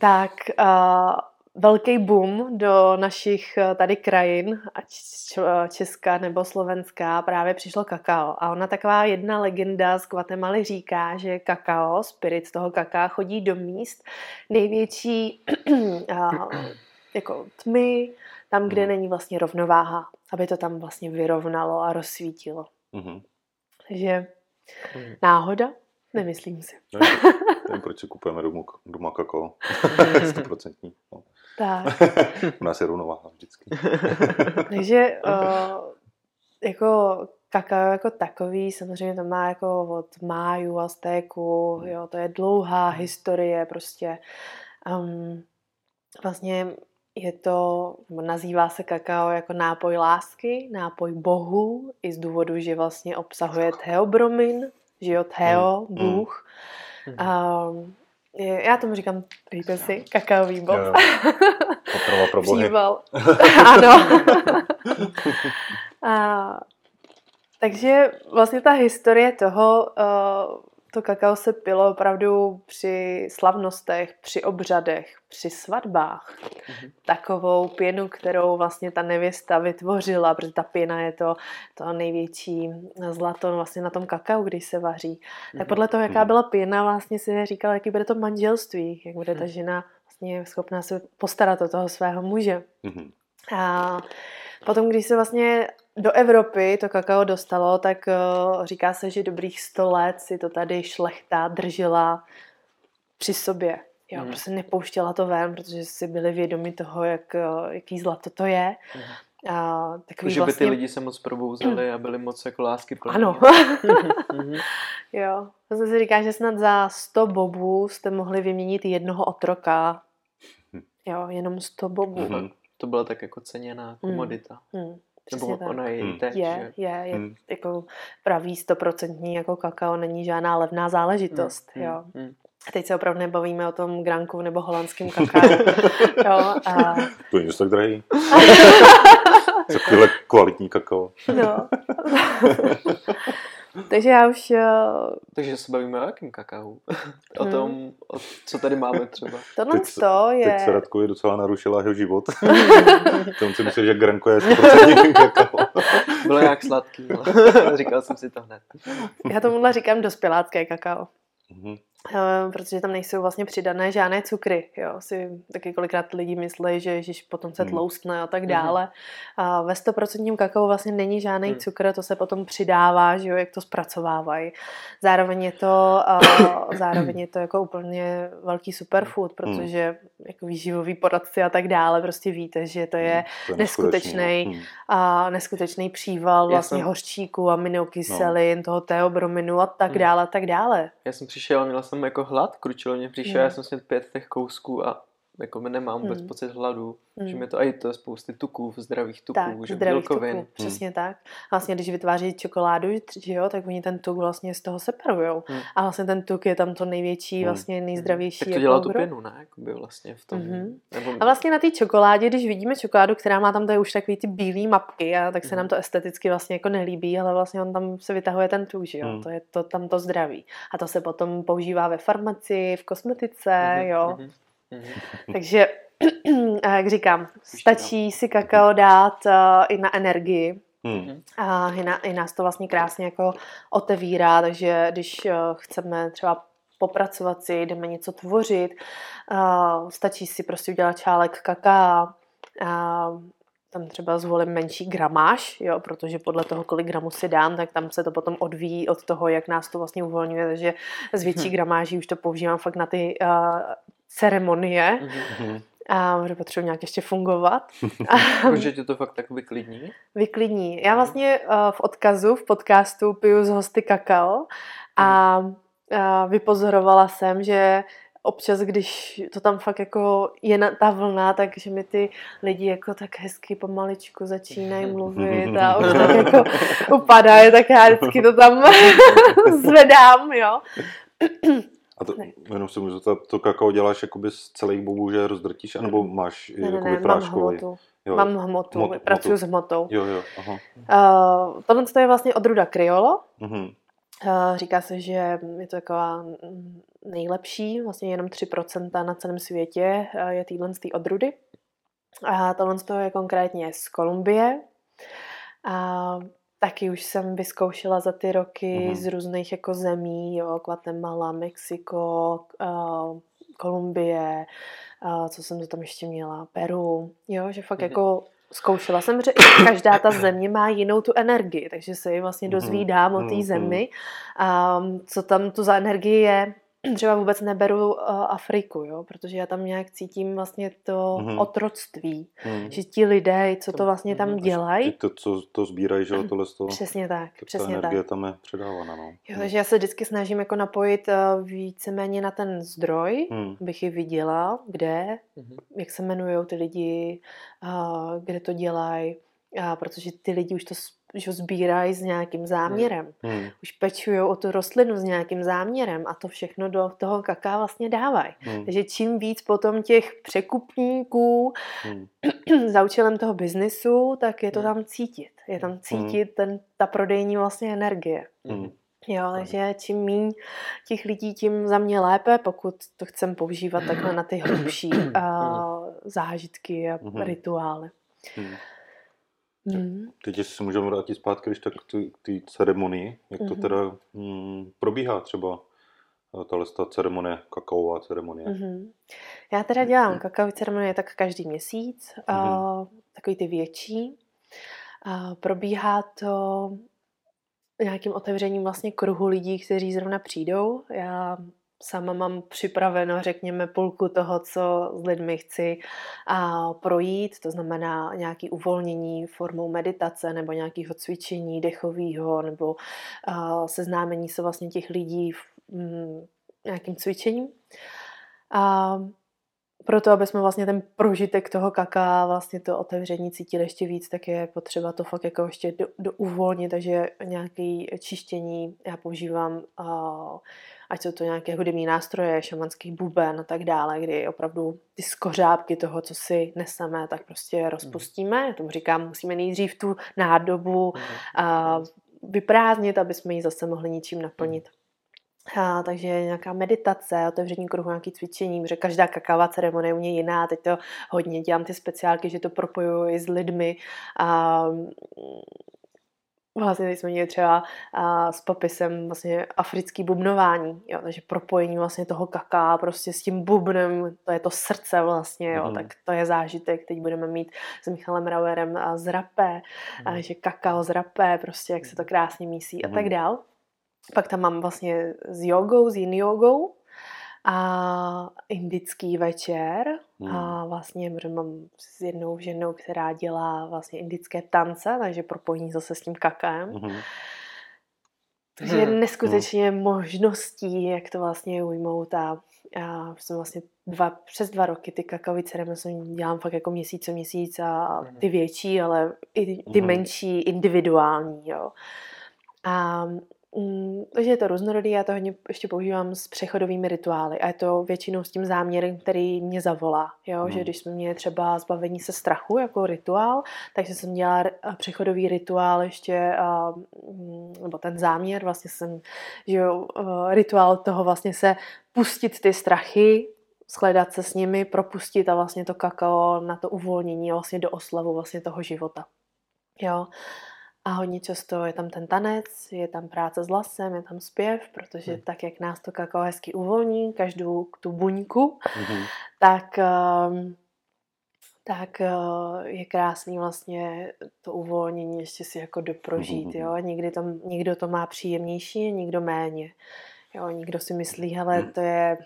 tak uh, velký boom do našich tady krajin, ať Česká nebo Slovenská, právě přišlo kakao. A ona taková jedna legenda z Guatemaly říká, že kakao, spirit toho kaká, chodí do míst největší uh, jako tmy, tam, kde mhm. není vlastně rovnováha, aby to tam vlastně vyrovnalo a rozsvítilo. Mm-hmm. Takže mm. náhoda? Nemyslím si. Nevím, proč si kupujeme doma, doma kakao. 100%. No. Tak. U nás je rovnováha vždycky. Takže uh, jako kakao jako takový, samozřejmě to má jako od máju, Aztéku, jo, to je dlouhá historie prostě. Um, vlastně je to, nebo nazývá se kakao jako nápoj lásky, nápoj bohu, i z důvodu, že vlastně obsahuje theobromin, že jo, theo, mm. bůh. Mm. Um, já tomu říkám, dejte si, kakaový boh. Poprava pro bohy. Příval. ano. A, takže vlastně ta historie toho, uh, to kakao se pilo opravdu při slavnostech, při obřadech, při svatbách. Mm-hmm. Takovou pěnu, kterou vlastně ta nevěsta vytvořila, protože ta pěna je to, to největší zlato vlastně na tom kakao, když se vaří. Mm-hmm. Tak mhm. podle toho, jaká mhm. byla pěna, vlastně si říkala, jaký bude to manželství, jak bude ta mhm. žena vlastně schopná se postarat o toho svého muže. Mm-hmm. A potom, když se vlastně do Evropy to kakao dostalo, tak uh, říká se, že dobrých 100 let si to tady šlechta držela při sobě. Jo, mm. prostě nepouštěla to ven, protože si byli vědomi toho, jak, uh, jaký zlato to je. Mm. A takový že vlastně... by ty lidi se moc probouzeli a byli moc jako lásky plní. Ano. Jo. To se říká, že snad za 100 bobů jste mohli vyměnit jednoho otroka. Hm. Jo, jenom 100 bobů. Mm-hmm. To byla tak jako ceněná komodita. Mm. Mm. Nebo tak. ona je hmm. teď, je, je, je hmm. jako pravý stoprocentní jako kakao není žádná levná záležitost, hmm. jo. Hmm. A teď se opravdu nebavíme o tom granku nebo holandském kakao. jo, a... To je tak drahý. Takovýhle kvalitní kakao. no. Takže já už... Uh... Takže se bavíme o jakém kakao? o tom, hmm. o, co tady máme třeba. Tohle teď, to je... Teď se Radkovi docela narušila jeho život. Tom si myslím, že Granko je 100% kakao. Bylo jak sladký. No. Říkal jsem si to hned. Já tomuhle říkám dospělácké kakao. Mm-hmm. Uh, protože tam nejsou vlastně přidané žádné cukry. Jo. Si taky kolikrát lidi myslí, že ježiš, potom se hmm. tloustne a tak mhm. dále. A ve 100% kakao vlastně není žádný hmm. cukr, to se potom přidává, že jo, jak to zpracovávají. Zároveň je to, uh, zároveň je to jako úplně velký superfood, hmm. protože jako výživový poradci a tak dále prostě víte, že to je, hmm. neskutečný, hmm. uh, neskutečný příval vlastně jsem... hořčíku, aminokyselin, no. toho teobrominu a tak dále a tak dále. Já jsem přišel a měla jsem jako hlad, kručilo mě přišel, mm. já jsem si pět těch kousků a jako nemám vůbec hmm. pocit hladu, hmm. že mi to, a je to spousty tuků, zdravých tuků, tak, že zdravých tuků, hmm. přesně tak. Vlastně, když vytváří čokoládu, že jo, tak oni ten tuk vlastně z toho separují. Hmm. A vlastně ten tuk je tam to největší, hmm. vlastně nejzdravější. Tak to dělá tu pěnu, ne? Jakoby vlastně v tom. Hmm. Nebo... A vlastně na té čokoládě, když vidíme čokoládu, která má tam tady už takový ty bílé mapky, a tak se hmm. nám to esteticky vlastně jako nelíbí, ale vlastně on tam se vytahuje ten tuk, že jo, hmm. to je to tam to zdraví. A to se potom používá ve farmaci, v kosmetice, hmm. jo. Hmm. Mm-hmm. Takže, jak říkám, stačí si kakao dát uh, i na energii. Mm. A i, na, i nás to vlastně krásně jako otevírá, takže když uh, chceme třeba popracovat si, jdeme něco tvořit, uh, stačí si prostě udělat čálek kaká, uh, tam třeba zvolím menší gramáž, jo, protože podle toho, kolik gramů si dám, tak tam se to potom odvíjí od toho, jak nás to vlastně uvolňuje, takže z větší mhm. gramáží už to používám fakt na ty uh, ceremonie. Mm-hmm. A že potřebuji nějak ještě fungovat. Protože tě to fakt tak vyklidní? Vyklidní. Já vlastně uh, v odkazu, v podcastu piju z hosty kakao a uh, vypozorovala jsem, že občas, když to tam fakt jako je na, ta vlna, takže mi ty lidi jako tak hezky pomaličku začínají mluvit a už tak jako upadají, tak já vždycky to tam zvedám, jo. A to, jenom si můžu, to, to kakao děláš jakoby z celých bobů, že rozdrtíš, anebo máš ne, jakoby ne, mám hmotu. Jo. Mám hmotu, hmotu pracuji hmotu. s hmotou. Jo, jo, aha. Uh, tohle je vlastně odruda Criollo. Uh-huh. Uh, říká se, že je to taková nejlepší, vlastně jenom 3% na celém světě uh, je týhle z té odrudy. A tohle je konkrétně z Kolumbie. Uh, Taky už jsem vyzkoušela za ty roky mm-hmm. z různých jako zemí, jo, Guatemala, Mexiko, uh, Kolumbie, uh, co jsem to tam ještě měla, Peru, jo, že fakt mm-hmm. jako zkoušela jsem, že každá ta země má jinou tu energii, takže se ji vlastně mhm. dozvídám o té mhm. zemi, um, co tam tu za energii je, třeba vůbec neberu uh, Afriku, jo, protože já tam nějak cítím vlastně to mm-hmm. otroctví, mm-hmm. že ti lidé, co to vlastně tam mhm. dělají. To, co to sbírají, že tohle z toho. Přesně tak, tak přesně ta energie tak. tam je předávána, no. Jo, takže já se vždycky snažím jako napojit uh, víceméně na ten zdroj, mm. abych ji viděla, kde, mm-hmm. jak se jmenují ty lidi, uh, kde to dělají, uh, protože ty lidi už to už ho sbírají s nějakým záměrem. Hmm. hmm. Už pečují o tu rostlinu s nějakým záměrem a to všechno do toho kaká vlastně dávají. Hmm. Takže čím víc potom těch překupníků hmm. za účelem toho biznisu, tak je to hmm. tam cítit. Je tam hmm. cítit hmm. ten, ta prodejní vlastně energie. Hmm. Jo, takže čím méně těch lidí, tím za mě lépe, pokud to chcem používat takhle na ty hlubší uh, zážitky a rituály. Hmm. Mm. Teď si můžeme vrátit zpátky, když tak k té ceremonii, jak to mm-hmm. teda mm, probíhá třeba eh, tahle ta ceremonie, kakaová ceremonie. Mm-hmm. Já teda dělám kakaový ceremonie tak každý měsíc, mm-hmm. uh, takový ty větší. Uh, probíhá to nějakým otevřením vlastně kruhu lidí, kteří zrovna přijdou. Já sama mám připraveno, řekněme, půlku toho, co s lidmi chci a projít, to znamená nějaký uvolnění formou meditace nebo nějakého cvičení dechového nebo a, seznámení se vlastně těch v m, nějakým cvičením. A proto, aby jsme vlastně ten prožitek toho kaká, vlastně to otevření cítili ještě víc, tak je potřeba to fakt jako ještě do, do uvolnit, takže nějaké čištění já používám uh, ať jsou to nějaké hudební nástroje, šamanský buben a tak dále, kdy opravdu ty skořápky toho, co si neseme, tak prostě mhm. rozpustíme. Já tomu říkám, musíme nejdřív tu nádobu a vyprázdnit, aby jsme ji zase mohli ničím naplnit. A, takže nějaká meditace, otevření kruhu, nějaké cvičení, protože každá kakává ceremonie je u mě jiná, teď to hodně dělám ty speciálky, že to propojuji s lidmi a Vlastně teď jsme měli třeba a, s popisem vlastně africký bubnování, jo, takže propojení vlastně toho kaká prostě s tím bubnem, to je to srdce vlastně, jo, mm. tak to je zážitek, teď budeme mít s Michalem Rauerem a z rapé, mm. a, že kakao z rapé, prostě jak se to krásně mísí mm. a tak dál. Pak tam mám vlastně s jogou, s yin jogou, a indický večer hmm. a vlastně mám s jednou ženou, která dělá vlastně indické tance, takže propojení zase s tím kakem. Hmm. Takže hmm. neskutečně hmm. možností, jak to vlastně ujmout a, a jsem vlastně dva, přes dva roky ty kakaový ceremonie dělám fakt jako měsíc co měsíc a mhm. ty větší, ale i ty mm. menší individuální, jo. A takže je to různorodý, já to hodně ještě používám s přechodovými rituály a je to většinou s tím záměrem, který mě zavolá, jo? Hmm. že když jsme měli třeba zbavení se strachu jako rituál, takže jsem dělala přechodový rituál ještě, mm, nebo ten záměr, vlastně jsem, že jo, rituál toho vlastně se pustit ty strachy, shledat se s nimi, propustit a vlastně to kakao na to uvolnění vlastně do oslavu vlastně toho života. Jo. A hodně často je tam ten tanec, je tam práce s hlasem, je tam zpěv, protože hmm. tak, jak nás to kakao hezky uvolní, každou tu buňku, hmm. tak, ehm, tak eh, je krásný vlastně to uvolnění ještě si jako doprožít, hmm. jo. Někdy to, někdo to má příjemnější, někdo méně. Jo, někdo si myslí, hele, hmm. to je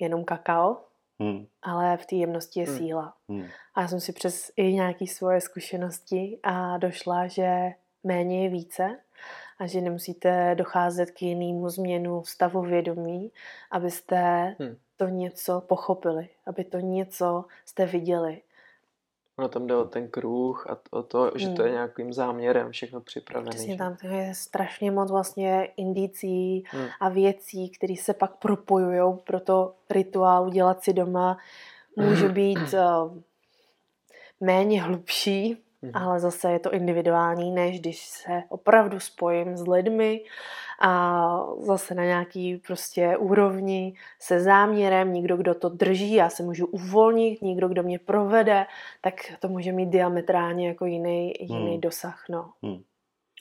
jenom kakao, Hmm. Ale v té jemnosti je hmm. síla. Hmm. A já jsem si přes i nějaké svoje zkušenosti a došla, že méně je více a že nemusíte docházet k jinému změnu stavu vědomí, abyste hmm. to něco pochopili, aby to něco jste viděli. Ono tam jde o ten kruh a o to, že to je hmm. nějakým záměrem všechno připravené. Přesně tam to je strašně moc vlastně indicí hmm. a věcí, které se pak propojují, proto rituál udělat si doma může být uh, méně hlubší. Ale zase je to individuální, než když se opravdu spojím s lidmi a zase na nějaký prostě úrovni se záměrem, někdo, kdo to drží, já se můžu uvolnit, někdo, kdo mě provede, tak to může mít diametrálně jako jiný, jiný mm. dosah. No. Mm.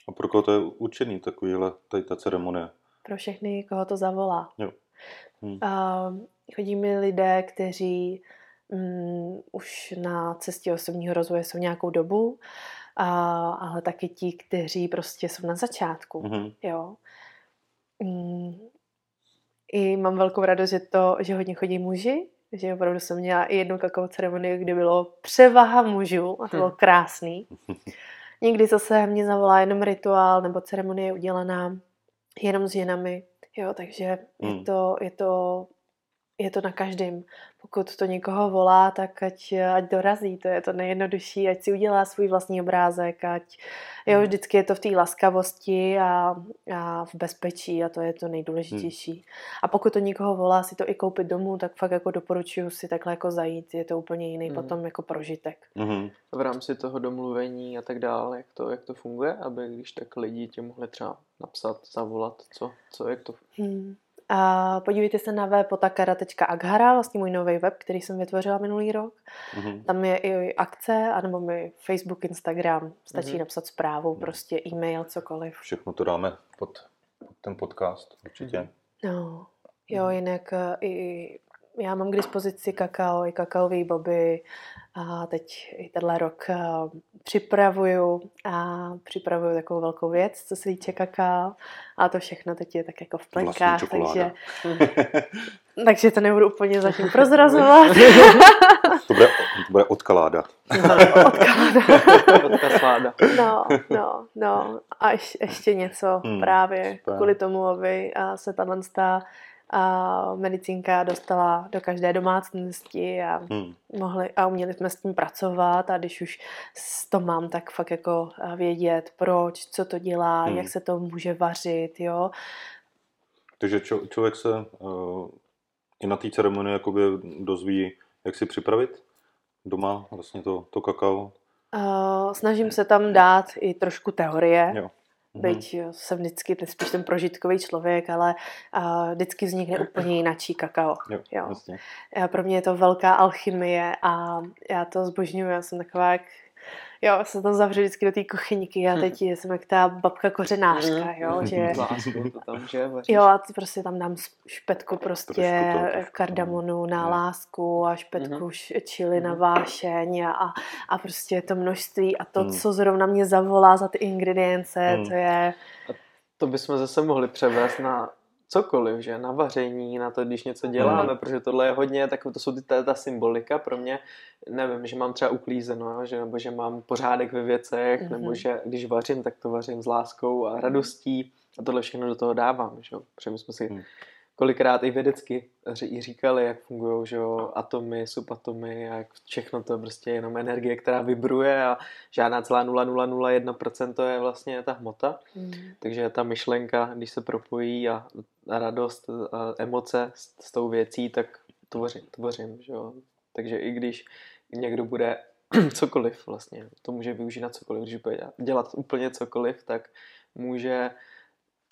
A pro koho to je určený takovýhle, tady ta ceremonie? Pro všechny, koho to zavolá. Jo. Hmm. Uh, chodí mi lidé, kteří um, už na cestě osobního rozvoje jsou nějakou dobu, a, ale taky ti, kteří prostě jsou na začátku. Mm-hmm. Jo. Um, I mám velkou radost, že, to, že hodně chodí muži, že opravdu jsem měla i jednu takovou ceremonii, kdy bylo převaha mužů a to bylo hm. krásný. Někdy zase mě zavolá jenom rituál nebo ceremonie udělaná jenom s ženami, jo, takže hmm. je, to, je to je to na každém. Pokud to někoho volá, tak ať, ať dorazí, to je to nejjednodušší, ať si udělá svůj vlastní obrázek, ať jo, hmm. vždycky je to v té laskavosti a, a v bezpečí a to je to nejdůležitější. Hmm. A pokud to někoho volá si to i koupit domů, tak fakt jako doporučuji si takhle jako zajít, je to úplně jiný hmm. potom jako prožitek. Hmm. V rámci toho domluvení a tak dále, jak to, jak to funguje, aby když tak lidi tě mohli třeba napsat, zavolat, co, co jak to... Hmm. A podívejte se na web potakara.aghara, vlastně můj nový web, který jsem vytvořila minulý rok. Mm-hmm. Tam je i akce, anebo mi Facebook, Instagram. Stačí mm-hmm. napsat zprávu, prostě e-mail, cokoliv. Všechno to dáme pod, pod ten podcast, určitě. No, jo, jinak eh, i já mám k dispozici kakao i kakaový boby a teď i tenhle rok eh, připravuju a připravuju takovou velkou věc, co se týče kakao a to všechno teď je tak jako v plenkách, takže, takže to nebudu úplně zatím prozrazovat. to, bude, to bude odkaláda. odkaláda. no, no, no a ještě něco hmm, právě super. kvůli tomu, aby se tato a medicínka dostala do každé domácnosti a, hmm. mohli, a uměli jsme s tím pracovat a když už to mám, tak fakt jako vědět, proč, co to dělá, hmm. jak se to může vařit, jo. Takže čo, člověk se uh, i na té ceremonii jakoby dozví, jak si připravit doma vlastně to, to kakao? Uh, snažím se tam dát i trošku teorie. Jo. Mm-hmm. Byť jsem vždycky spíš ten prožitkový člověk, ale uh, vždycky vznikne úplně jináčí kakao. Jo, jo. Vlastně. Pro mě je to velká alchymie a já to zbožňuji. Já jsem taková jak Jo, se tam zavřu vždycky do té kuchyňky a teď jsem jak ta babka kořenářka, mhm. jo, že... to tam, že jo, a prostě tam dám špetku prostě kardamonu na lásku a špetku mm-hmm. čili na mhm. vášeň a, a prostě to množství a to, co zrovna mě zavolá za ty ingredience, to je... A to bychom zase mohli převést na cokoliv, že na vaření, na to, když něco děláme, mm. protože tohle je hodně, tak to jsou ty, ta, ta symbolika pro mě, nevím, že mám třeba uklízeno, že, nebo že mám pořádek ve věcech, mm-hmm. nebo že když vařím, tak to vařím s láskou a radostí a tohle všechno do toho dávám, že protože my jsme si mm. Kolikrát i vědecky říkali, jak fungují že jo, atomy, subatomy a jak všechno to prostě jenom energie, která vibruje a žádná celá 0,001% to je vlastně ta hmota. Mm. Takže ta myšlenka, když se propojí a, a radost, a emoce s, s tou věcí, tak tvořím, tvořím, že jo. Takže i když někdo bude cokoliv vlastně, to může využít na cokoliv, když bude dělat úplně cokoliv, tak může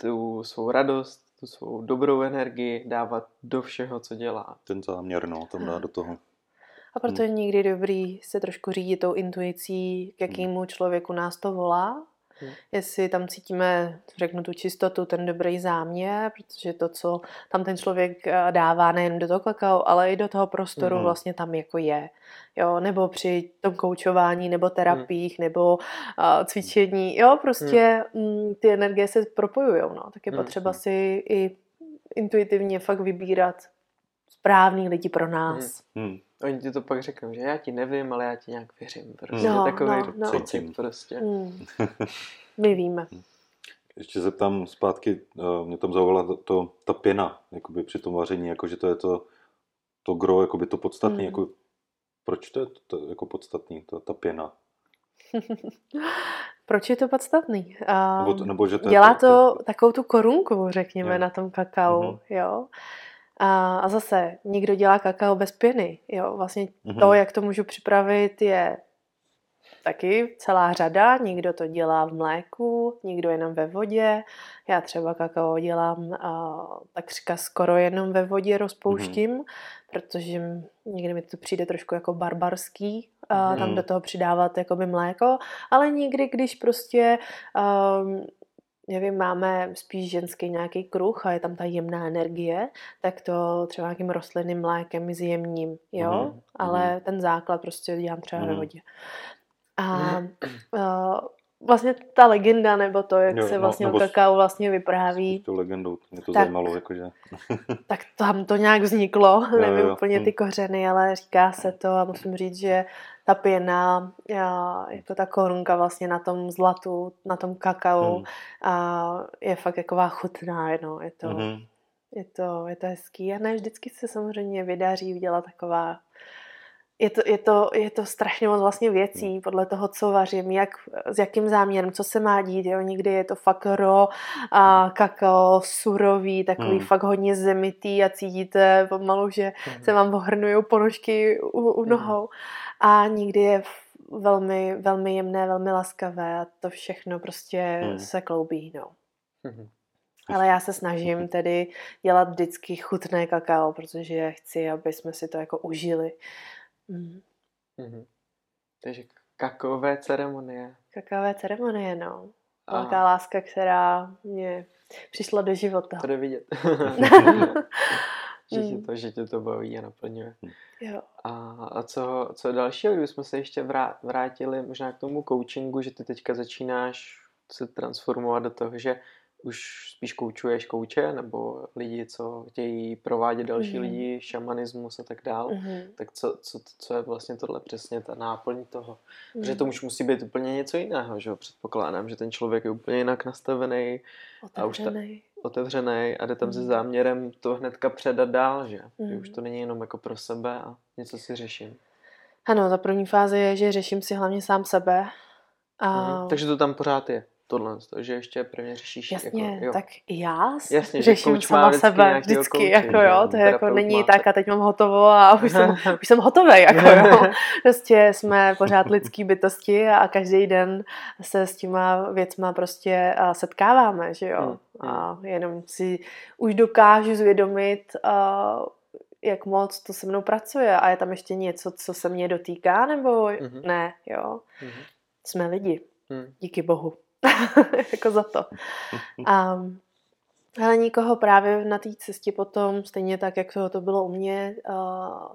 tu svou radost, tu svou dobrou energii dávat do všeho, co dělá. Ten záměr, no, tam dá do toho. A proto je někdy dobrý se trošku řídit tou intuicí, k jakému člověku nás to volá Hmm. Jestli tam cítíme, řeknu tu čistotu, ten dobrý záměr, protože to, co tam ten člověk eh, dává nejen do toho kakao, ale i do toho prostoru hmm. vlastně tam jako je. Jo, nebo při tom koučování, nebo terapiích, hmm. nebo uh, cvičení. Jo, prostě hmm. m, ty energie se propojují. No. Tak je potřeba si i intuitivně fakt vybírat správný lidi pro nás. Hmm. Hmm. Oni ti to pak řeknou, že já ti nevím, ale já ti nějak věřím. Prostě no, takový no, no. pocit prostě. Mm. My víme. Ještě se tam zpátky, uh, mě tam zaujala to, to, ta pěna, jakoby při tom vaření, jakože to je to, to gro, jakoby to podstatné, mm. jako, proč to je to, to jako podstatný, to, ta pěna? Proč je to podstatný? Uh, nebo, nebo že to dělá to, to, to takovou tu korunku, řekněme, je. na tom kakao, mm-hmm. jo. A, a zase, někdo dělá kakao bez pěny. Jo? Vlastně mm-hmm. to, jak to můžu připravit, je taky celá řada. Někdo to dělá v mléku, někdo jenom ve vodě. Já třeba kakao dělám a, takřka skoro jenom ve vodě rozpouštím, mm-hmm. protože někdy mi to přijde trošku jako barbarský a, mm-hmm. tam do toho přidávat jakoby mléko, ale někdy, když prostě um, nevím, máme spíš ženský nějaký kruh a je tam ta jemná energie, tak to třeba nějakým rostlinným mlékem zjemním, jo? Mm. Ale ten základ prostě dělám třeba mm. ve mhm. vodě. A uh, vlastně ta legenda, nebo to, jak jo, se no, vlastně no, o kakao vlastně vypráví. To legendou, mě to tak, zajímalo, jakože. tak tam to nějak vzniklo, jo, nevím jo, úplně ty kořeny, ale říká se to a musím říct, že ta pěna, jako ta korunka vlastně na tom zlatu, na tom kakao hmm. a je fakt taková chutná, no, je to, hmm. je to, je to hezký a ne vždycky se samozřejmě vydaří udělat taková je to, je, to, je to strašně moc vlastně věcí hmm. podle toho, co vařím, jak, s jakým záměrem, co se má dít. Jo? Někdy je to fakt ro, a hmm. kakao, surový, takový hmm. fakt hodně zemitý a cítíte pomalu, že hmm. se vám ohrnují ponožky u, u nohou. A někdy je velmi, velmi jemné, velmi laskavé a to všechno prostě hmm. se kloubí. No. Hmm. Ale já se snažím tedy dělat vždycky chutné kakao, protože chci, aby jsme si to jako užili. Mm. Mm-hmm. Takže kakaové ceremonie. Kakaové ceremonie, no. Velká láska, která mě přišla do života. To jde vidět. že, tě mm. to, že tě to baví a naplňuje. Jo. A, a co, co dalšího, kdybychom se ještě vrátili možná k tomu coachingu, že ty teďka začínáš se transformovat do toho, že už spíš koučuješ kouče nebo lidi, co chtějí provádět další mm. lidi, šamanismus a tak dál, mm. tak co, co, co je vlastně tohle přesně ta náplň toho? Mm. Protože to už musí být úplně něco jiného, že jo? Předpokládám, že ten člověk je úplně jinak nastavený a už ta, otevřený a jde tam mm. se záměrem to hnedka předat dál, že? Mm. že už to není jenom jako pro sebe a něco si řeším. Ano, ta první fáze je, že řeším si hlavně sám sebe. A... Mm. Takže to tam pořád je tohle, že ještě prvně řešíš. Jasně, jako, jo. tak já Jasně, řeším sama sebe vždycky, jako jo, to je jako není tak a teď mám hotovo a už jsem, už jsem hotový, jako jo. Prostě jsme pořád lidský bytosti a každý den se s těma věcma prostě setkáváme, že jo. Hmm, a hmm. jenom si už dokážu zvědomit, jak moc to se mnou pracuje a je tam ještě něco, co se mě dotýká, nebo mm-hmm. ne, jo. Mm-hmm. Jsme lidi. Mm. Díky bohu. jako za to. A, ale nikoho právě na té cestě potom, stejně tak, jak to, to bylo u mě,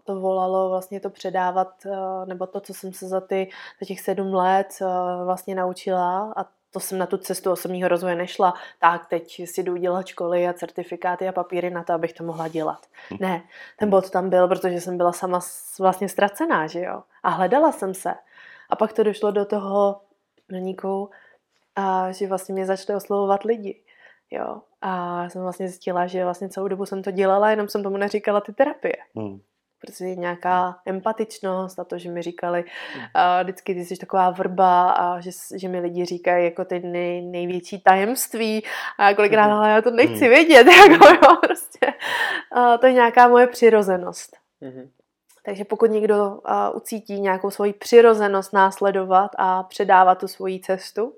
to volalo vlastně to předávat, nebo to, co jsem se za, ty, za těch sedm let vlastně naučila a to jsem na tu cestu osobního rozvoje nešla, tak teď si jdu dělat školy a certifikáty a papíry na to, abych to mohla dělat. Hm. Ne, ten bod tam byl, protože jsem byla sama vlastně ztracená, že jo. A hledala jsem se. A pak to došlo do toho, na no, a že vlastně mě začali oslovovat lidi. Jo. A já jsem vlastně zjistila, že vlastně celou dobu jsem to dělala, jenom jsem tomu neříkala ty terapie. Hmm prostě nějaká empatičnost a to, že mi říkali a vždycky ty jsi taková vrba a že, že mi lidi říkají jako ty nej, největší tajemství a já kolikrát, ale já to nechci vědět, jako jo, prostě. A to je nějaká moje přirozenost. Mm-hmm. Takže pokud někdo uh, ucítí nějakou svoji přirozenost následovat a předávat tu svoji cestu,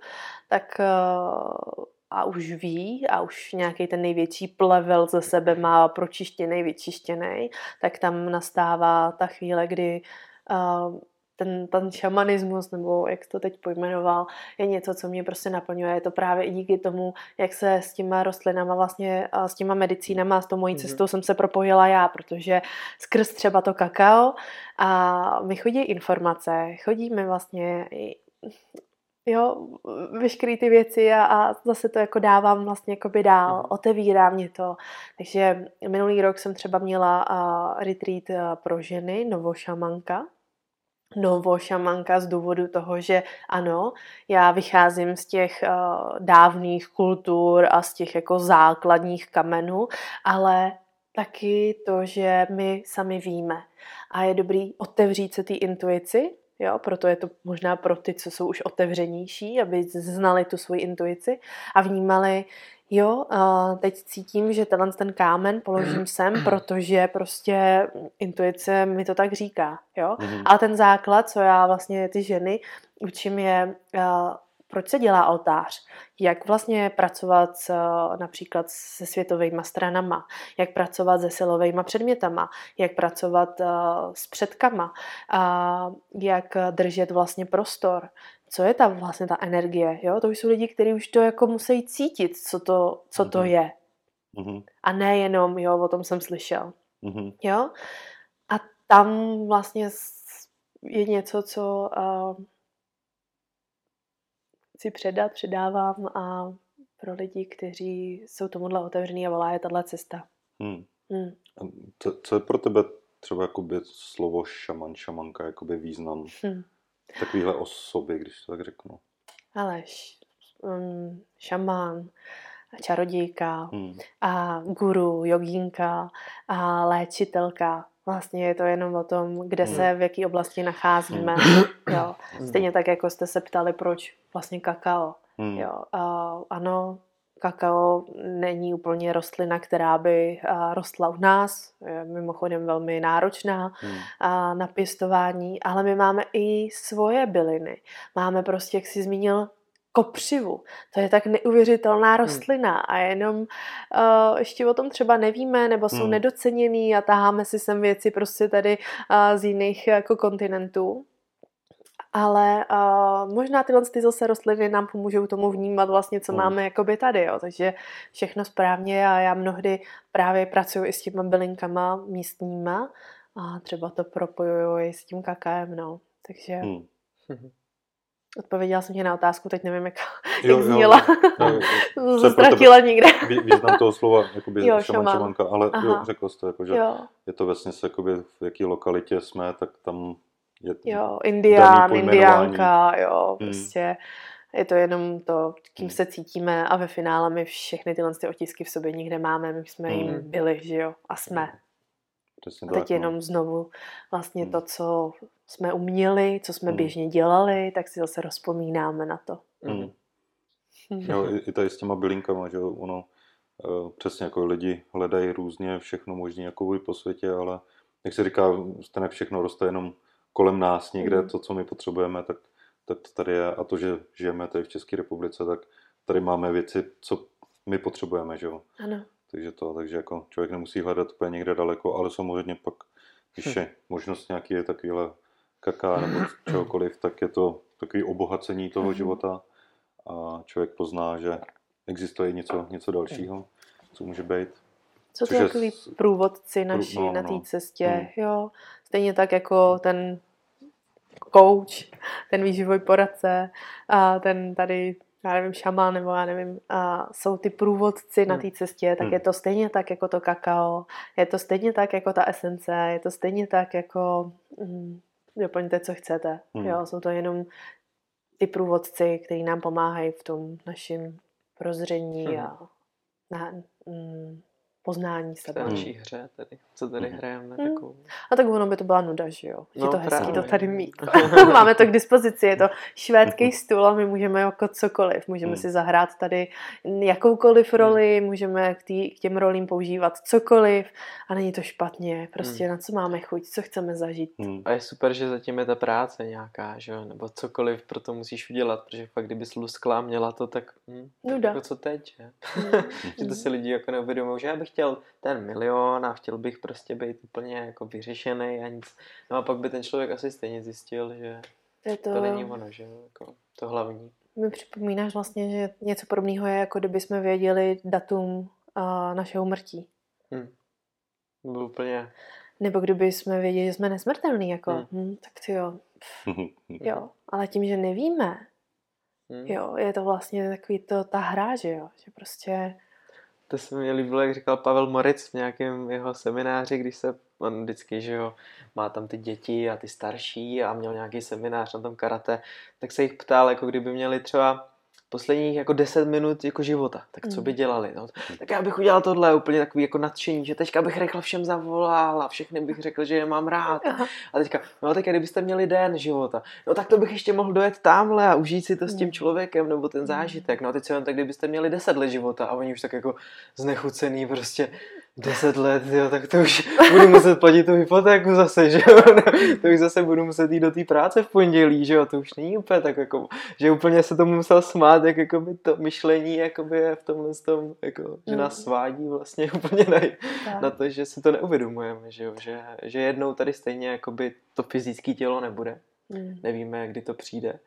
tak uh, a už ví a už nějaký ten největší plevel ze sebe má pročištěný, vyčištěný, tak tam nastává ta chvíle, kdy uh, ten, ten šamanismus, nebo jak to teď pojmenoval, je něco, co mě prostě naplňuje. Je to právě i díky tomu, jak se s těma rostlinama vlastně, s těma medicínama, s tou mojí mhm. cestou mm-hmm. jsem se propojila já, protože skrz třeba to kakao a mi chodí informace, chodí mi vlastně jo, veškeré ty věci a, a zase to jako dávám vlastně jakoby dál, mm. otevírá mě to. Takže minulý rok jsem třeba měla uh, retreat uh, pro ženy, novošamanka, novošamanka z důvodu toho, že ano, já vycházím z těch uh, dávných kultur a z těch jako základních kamenů, ale taky to, že my sami víme. A je dobrý otevřít se té intuici, Jo, proto je to možná pro ty, co jsou už otevřenější, aby znali tu svoji intuici a vnímali, jo, teď cítím, že tenhle ten kámen položím sem, protože prostě intuice mi to tak říká, jo. Mm-hmm. Ale ten základ, co já vlastně ty ženy učím je proč se dělá oltář, jak vlastně pracovat s, například se světovými stranama, jak pracovat se silovými předmětama, jak pracovat uh, s předkama, uh, jak držet vlastně prostor, co je ta vlastně ta energie, jo? To už jsou lidi, kteří už to jako musí cítit, co to, co to mm-hmm. je. Mm-hmm. A nejenom, jo, o tom jsem slyšel. Mm-hmm. Jo? A tam vlastně je něco, co uh, chci předat, předávám a pro lidi, kteří jsou tomuhle otevřený a volá je tahle cesta. Hmm. Hmm. A co, co je pro tebe třeba jakoby slovo šaman, šamanka, jakoby význam hmm. takovýhle osoby, když to tak řeknu? Ale um, šamán, čarodějka hmm. a guru, jogínka a léčitelka, Vlastně je to jenom o tom, kde hmm. se, v jaké oblasti nacházíme. Hmm. Jo. Hmm. Stejně tak, jako jste se ptali, proč vlastně kakao. Jo. A, ano, kakao není úplně rostlina, která by rostla u nás. Je mimochodem velmi náročná na pěstování, ale my máme i svoje byliny. Máme prostě, jak jsi zmínil, kopřivu. To je tak neuvěřitelná hmm. rostlina hmm. a jenom uh, ještě o tom třeba nevíme nebo jsou hmm. nedoceněný a taháme si sem věci prostě tady uh, z jiných jako kontinentů. Ale uh, možná tyhle ty zase rostliny nám pomůžou tomu vnímat vlastně, co hmm. máme jakoby tady, jo. Takže všechno správně a já mnohdy právě pracuji i s těma bylinkama místníma a třeba to propojuju i s tím kakaem, no. Takže... Hmm. Odpověděla jsem ti na otázku, teď nevím, jak, jo, jak zněla. Jo, jo, Ztratila někde. Význam toho slova, jakoby jo, šaman, šamanka, ale jo, řekl jste, jako, že jo. je to vlastně jakoby, v jaký lokalitě jsme, tak tam je Jo, indián, indiánka, jo, hmm. prostě je to jenom to, kým hmm. se cítíme a ve finále my všechny tyhle ty otisky v sobě nikde máme, my jsme hmm. jim byli, že jo, a jsme. Přesně a teď tak, no. jenom no. znovu vlastně hmm. to, co jsme uměli, co jsme hmm. běžně dělali, tak si zase rozpomínáme na to. Hmm. Jo, i, i tady s těma bylinkama, že ono uh, přesně jako lidi hledají různě všechno možné jako po světě, ale jak se říká, stane všechno roste jenom kolem nás někde, hmm. to, co my potřebujeme, tak, tak to tady je. A to, že žijeme tady v České republice, tak tady máme věci, co my potřebujeme, že jo. Ano. Takže to, takže jako člověk nemusí hledat úplně někde daleko, ale samozřejmě pak, když hm. je možnost nějaký je takovýhle kaká nebo čehokoliv, tak je to takový obohacení toho mhm. života a člověk pozná, že existuje něco, něco dalšího, co může být. Co to je takový průvodci naši no, na té no. cestě, hmm. jo. Stejně tak jako ten coach, ten výživový poradce, a ten tady, já nevím, šaman, nebo já nevím, a jsou ty průvodci hmm. na té cestě, tak hmm. je to stejně tak jako to kakao, je to stejně tak jako ta esence, je to stejně tak jako mm, doplňte, co chcete. Hmm. Jo, jsou to jenom ty průvodci, kteří nám pomáhají v tom našem prozření hmm. a na, mm, poznání sebe. V naší hře tady, co tady Mhm. hrajeme Hmm. takovou. A tak ono by to byla nuda, že jo? Je No, to hezký právě. to tady mít. Máme to k dispozici, je to švédský stůl a my můžeme jako cokoliv. Můžeme Hmm. si zahrát tady jakoukoliv roli, můžeme k, tý, k těm rolím používat cokoliv a není to špatně. Prostě na co máme chuť, co chceme zažít. Hmm. A je super, že zatím je ta práce nějaká, že jo, nebo cokoliv pro to musíš udělat, protože fakt kdybys luskla a měla to, tak hm, Nuda. jako co teď, že? Hmm. že to si lidi jako neuvědomují, že já bych chtěl ten milion a chtěl bych prostě být úplně jako vyřešený a nic. No a pak by ten člověk asi stejně zjistil, že Je to, to není ono, že jako to hlavní. mi připomínáš vlastně, že něco podobného je, jako kdyby jsme věděli datum a, našeho umrtí. To bylo úplně, Nebo kdyby jsme věděli, že jsme nesmrtelní, jako, Hmm. hm, tak ty jo, Hmm. jo. Ale tím, že nevíme, hm. jo, je to vlastně takový to, ta hra, že jo, že prostě, To se mi líbilo, jak říkal Pavel Moritz v nějakém jeho semináři, když se, on vždycky, že jo, má tam ty děti a ty starší a měl nějaký seminář na tom karate, tak se jich ptal, jako kdyby měli třeba posledních jako 10 minut jako života, tak co by Mm. dělali, no. Tak já bych udělal tohle úplně takový jako nadšení, že teďka bych rychle všem zavolal a všechny bych řekl, že je mám rád. A teďka, no tak kdybyste měli den života, no tak to bych ještě mohl dojet tamhle a užít si to s tím Mm. člověkem nebo ten zážitek. No a teď se jen tak, kdybyste měli 10 let života a oni už tak jako znechucený prostě 10 let, jo, tak to už budu muset platit tu hypotéku zase, že jo, to už zase budu muset jít do té práce v pondělí, že jo, to už není úplně tak jako, že úplně se tomu musel smát, jak jako by to myšlení jakoby je v tomhle tom, jako, že Mm. nás svádí vlastně úplně na, na to, že si to neuvědomujeme, že, jo? Že, že jednou tady stejně jakoby to fyzické tělo nebude. Mm. Nevíme, kdy to přijde.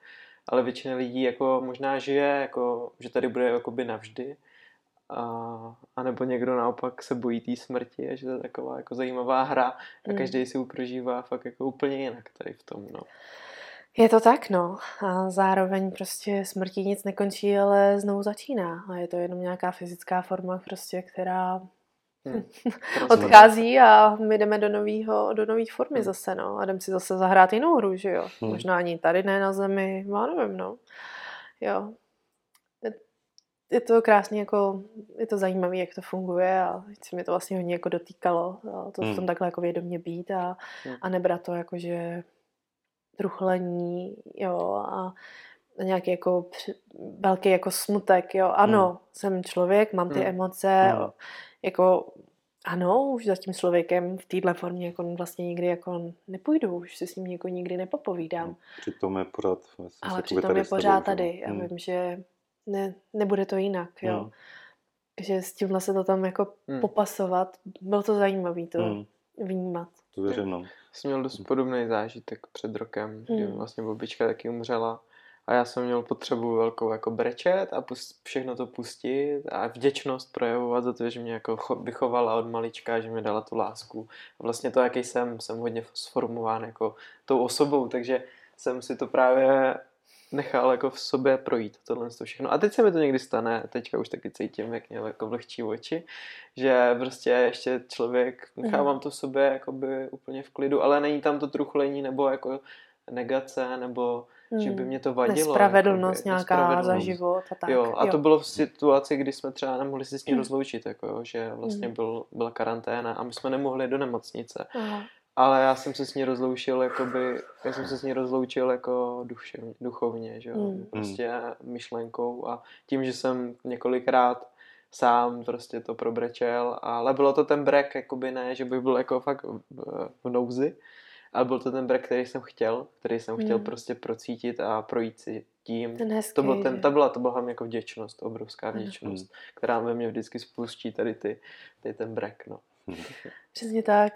Ale většina lidí jako možná žije, jako, že tady bude jakoby navždy. A, a nebo někdo naopak se bojí té smrti a že to je taková jako zajímavá hra a Mm. každý si ji prožívá fakt jako úplně jinak tady v tom. No. Je to tak, no. A zároveň prostě smrtí nic nekončí, ale znovu začíná. A je to jenom nějaká fyzická forma prostě, která Hm. odchází a my jdeme do novýho, do nový formy Hmm. zase, no. A jdeme si zase zahrát jinou hru, že jo. Hmm. Možná ani tady ne na zemi, já nevím, no. Jo. Je, to krásně jako, je to zajímavé, jak to funguje a se mi to vlastně hodně jako dotýkalo, to v tom Hmm. takhle jako vědomě být a, Hmm. a nebrat to jako, že truchlení, jo, a nějaký jako velký jako smutek, jo. Ano, Hmm. jsem člověk, mám ty Hmm. emoce, Hmm. jako ano, už za tím člověkem v téhle formě jako vlastně nikdy jako nepůjdu, už si s ním jako nikdy nepopovídám. Přitom je pořád vlastně Ale přitom je pořád tady. Já Hmm. vím, že ne, nebude to jinak, jo. Hmm. Že s tímhle se to tam jako Hmm. popasovat, bylo to zajímavé to Hmm. vnímat. To věřím, no. Jsem měl dost podobný zážitek před rokem, kdy Hmm. vlastně babička taky umřela a já jsem měl potřebu velkou jako brečet a pus- všechno to pustit a vděčnost projevovat za to, že mě jako cho- vychovala od malička, že mi dala tu lásku. A vlastně to, jaký jsem, jsem hodně sformován jako tou osobou, takže jsem si to právě nechal jako v sobě projít tohle to všechno. A teď se mi to někdy stane, teďka už taky cítím, jak mě jako vlehčí oči, že prostě ještě člověk, nechávám to v sobě jakoby úplně v klidu, ale není tam to truchlení nebo jako negace, nebo že by Hmm. mě to vadilo. Nespravedlnost jakoby, nějaká za nespravedlnost. život a tak. Jo, a to bylo v situaci, kdy jsme třeba nemohli se s ní Hmm. rozloučit, jako, jo, že vlastně Hmm. byl, byla karanténa a my jsme nemohli do nemocnice. Aha. Ale já jsem se s ní rozloučil, jakoby, já jsem se s ní rozloučil jako duševně, duchovně, že jo, Hmm. prostě myšlenkou a tím, že jsem několikrát sám prostě to probrečel, ale bylo to ten brek, jakoby ne, že by byl jako fakt v, v nouzi, ale byl to ten brek, který jsem chtěl, který jsem chtěl Hmm. prostě procítit a projít si tím. Ten hezký, To, byl ten, ta byla, to byla jako vděčnost, obrovská vděčnost, která ve mně vždycky spustí tady ty, ty ten brek, no. Přesně tak.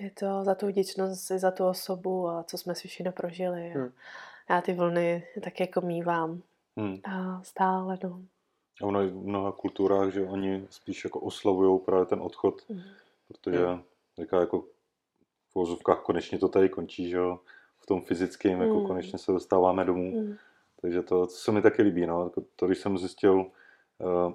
Je to za tu vděčnost i za tu osobu a co jsme si všechno prožili. Hmm. Já ty vlny tak jako mývám. Hmm. A stále, no. A ono je v mnoha kulturách, že oni spíš jako oslavují právě ten odchod, Mm. protože Hmm. říká jako v vozovkách konečně to tady končí, že jo, v tom fyzickém, jako Mm. konečně se dostáváme domů. Mm. Takže to, to se mi taky líbí, no. Jako To, když jsem zjistil, uh,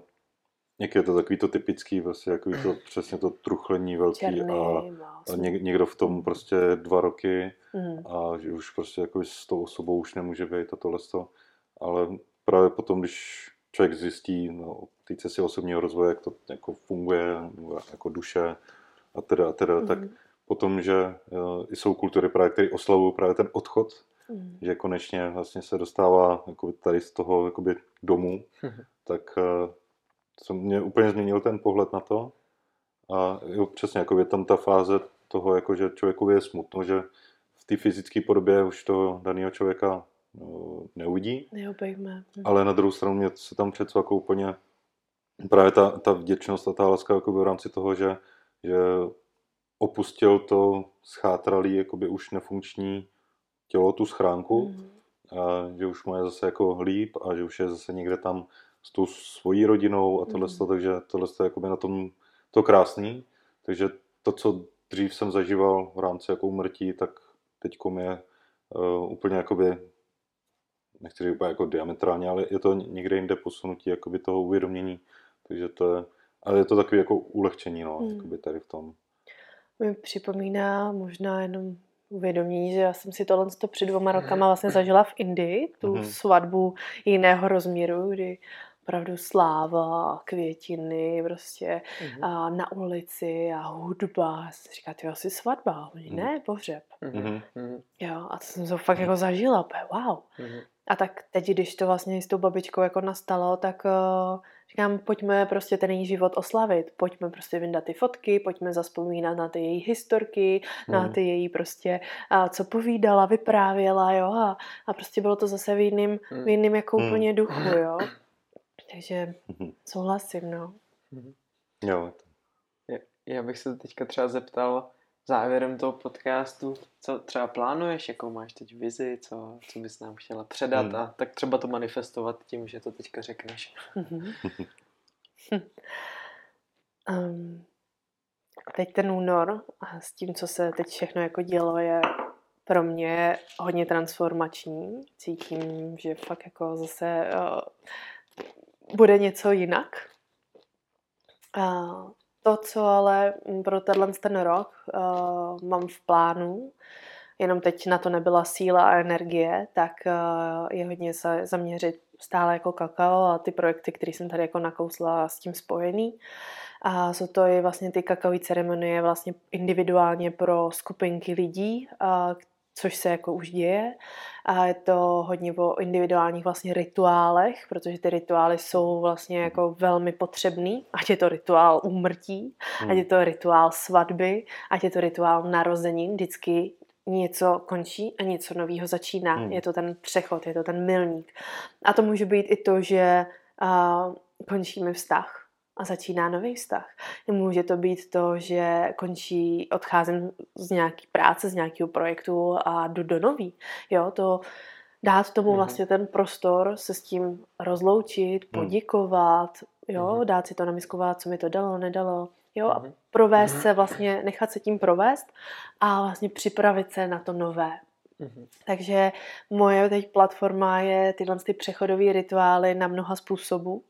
jak je to takový to typický, prostě takový to, přesně to truchlení velký Černý. a, a a něk, někdo v tom prostě dva roky Mm. a že už prostě jako s tou osobou už nemůže být a tohle to. Ale právě potom, když člověk zjistí no, té cestě osobního rozvoje, jak to jako funguje, jako duše a teda, a teda, mm. tak potom, že uh, jsou kultury právě, které oslavují právě ten odchod, mm. že konečně vlastně se dostává jako tady z toho jakoby domů, mm. tak uh, jsem mě úplně změnil ten pohled na to. A jo, přesně, jako je tam ta fáze toho, jako že člověku je smutno, že v té fyzické podobě už toho daného člověka no, neuvidí. Neobejme. Hm. Ale na druhou stranu mě se tam přece jako úplně právě ta, ta vděčnost a ta láska jako v rámci toho, že, že opustil to schátralý, jakoby už nefunkční tělo, tu schránku, mm. a že už má zase jako líp a že už je zase někde tam s tou svojí rodinou a tohle, mm. takže tohle je jakoby na tom to krásný. Takže to, co dřív jsem zažíval v rámci jako umrtí, tak teď je uh, úplně jakoby, nechci říct úplně jako diametrálně, ale je to někde jinde posunutí jakoby toho uvědomění. Takže to je, ale je to takové jako ulehčení, no, mm. jakoby tady v tom. Mi připomíná možná jenom uvědomění, že já jsem si tohle před dvoma rokama vlastně zažila v Indii, tu mm-hmm. svatbu jiného rozměru, kdy opravdu sláva, květiny, prostě mm-hmm. a na ulici a hudba. Já jsem říkala, ty asi svatba. Oni, mm-hmm. ne, pohřeb. Mm-hmm. Jo, a to jsem to fakt jako zažila, wow. Mm-hmm. A tak teď, když to vlastně s tou babičkou jako nastalo, tak uh, říkám, pojďme prostě ten její život oslavit, pojďme prostě vyndat ty fotky, pojďme zaspomínat na ty její historky, mm. na ty její prostě, uh, co povídala, vyprávěla, jo, a, a prostě bylo to zase v jiným, v jiným jako mm. úplně duchu, jo. Takže mhm. souhlasím, no. Mhm. Jo. Já bych se teďka třeba zeptal závěrem toho podcastu, co třeba plánuješ, jakou máš teď vizi, co, co bys nám chtěla předat hmm. a tak třeba to manifestovat tím, že to teďka řekneš. um, teď ten únor a s tím, co se teď všechno jako dělo, je pro mě hodně transformační. Cítím, že fakt jako zase uh, bude něco jinak. A to, co ale pro tenhle ten rok uh, mám v plánu, jenom teď na to nebyla síla a energie, tak uh, je hodně se zaměřit stále jako kakao a ty projekty, které jsem tady jako nakousla s tím spojený. A jsou to i vlastně ty kakaové ceremonie vlastně individuálně pro skupinky lidí, uh, což se jako už děje. A je to hodně o individuálních vlastně rituálech, protože ty rituály jsou vlastně jako velmi potřebný, ať je to rituál úmrtí, hmm. ať je to rituál svatby, ať je to rituál narozenin, vždycky něco končí a něco nového začíná. Hmm. Je to ten přechod, je to ten milník. A to může být i to, že uh, končíme vztah a začíná nový vztah. Může to být to, že končí, odcházím z nějaký práce, z nějakého projektu a jdu do nový. Jo, to dát tomu mm-hmm. vlastně ten prostor, se s tím rozloučit, mm. poděkovat, jo, mm-hmm. dát si to namiskovat, co mi to dalo, nedalo, jo, a mhm. provést se vlastně, nechat se tím provést a vlastně připravit se na to nové. Mm-hmm. Takže moje teď platforma je tyhle ty přechodové rituály na mnoha způsobů.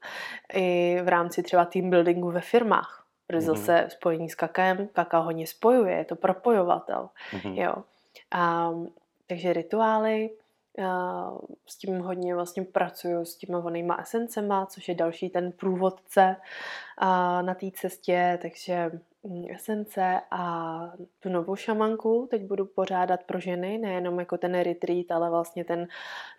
I v rámci třeba team buildingu ve firmách. Protože mm-hmm. zase spojení s kakaem, kakao hodně spojuje, je to propojovatel. Mm-hmm. Jo. A, takže rituály, a, s tím hodně vlastně pracuju s těma vonýma esencema, což je další ten průvodce a, na té cestě, takže esence a tu novou šamanku teď budu pořádat pro ženy, nejenom jako ten retreat, ale vlastně ten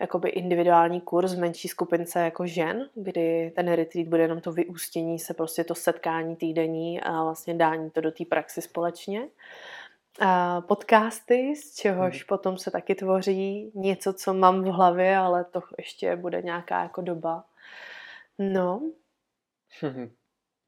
jakoby individuální kurz v menší skupince jako žen, kdy ten retreat bude jenom to vyústění se, prostě to setkání týdenní a vlastně dání to do té praxi společně. A podcasty, z čehož hmm. potom se taky tvoří něco, co mám v hlavě, ale to ještě bude nějaká jako doba. No.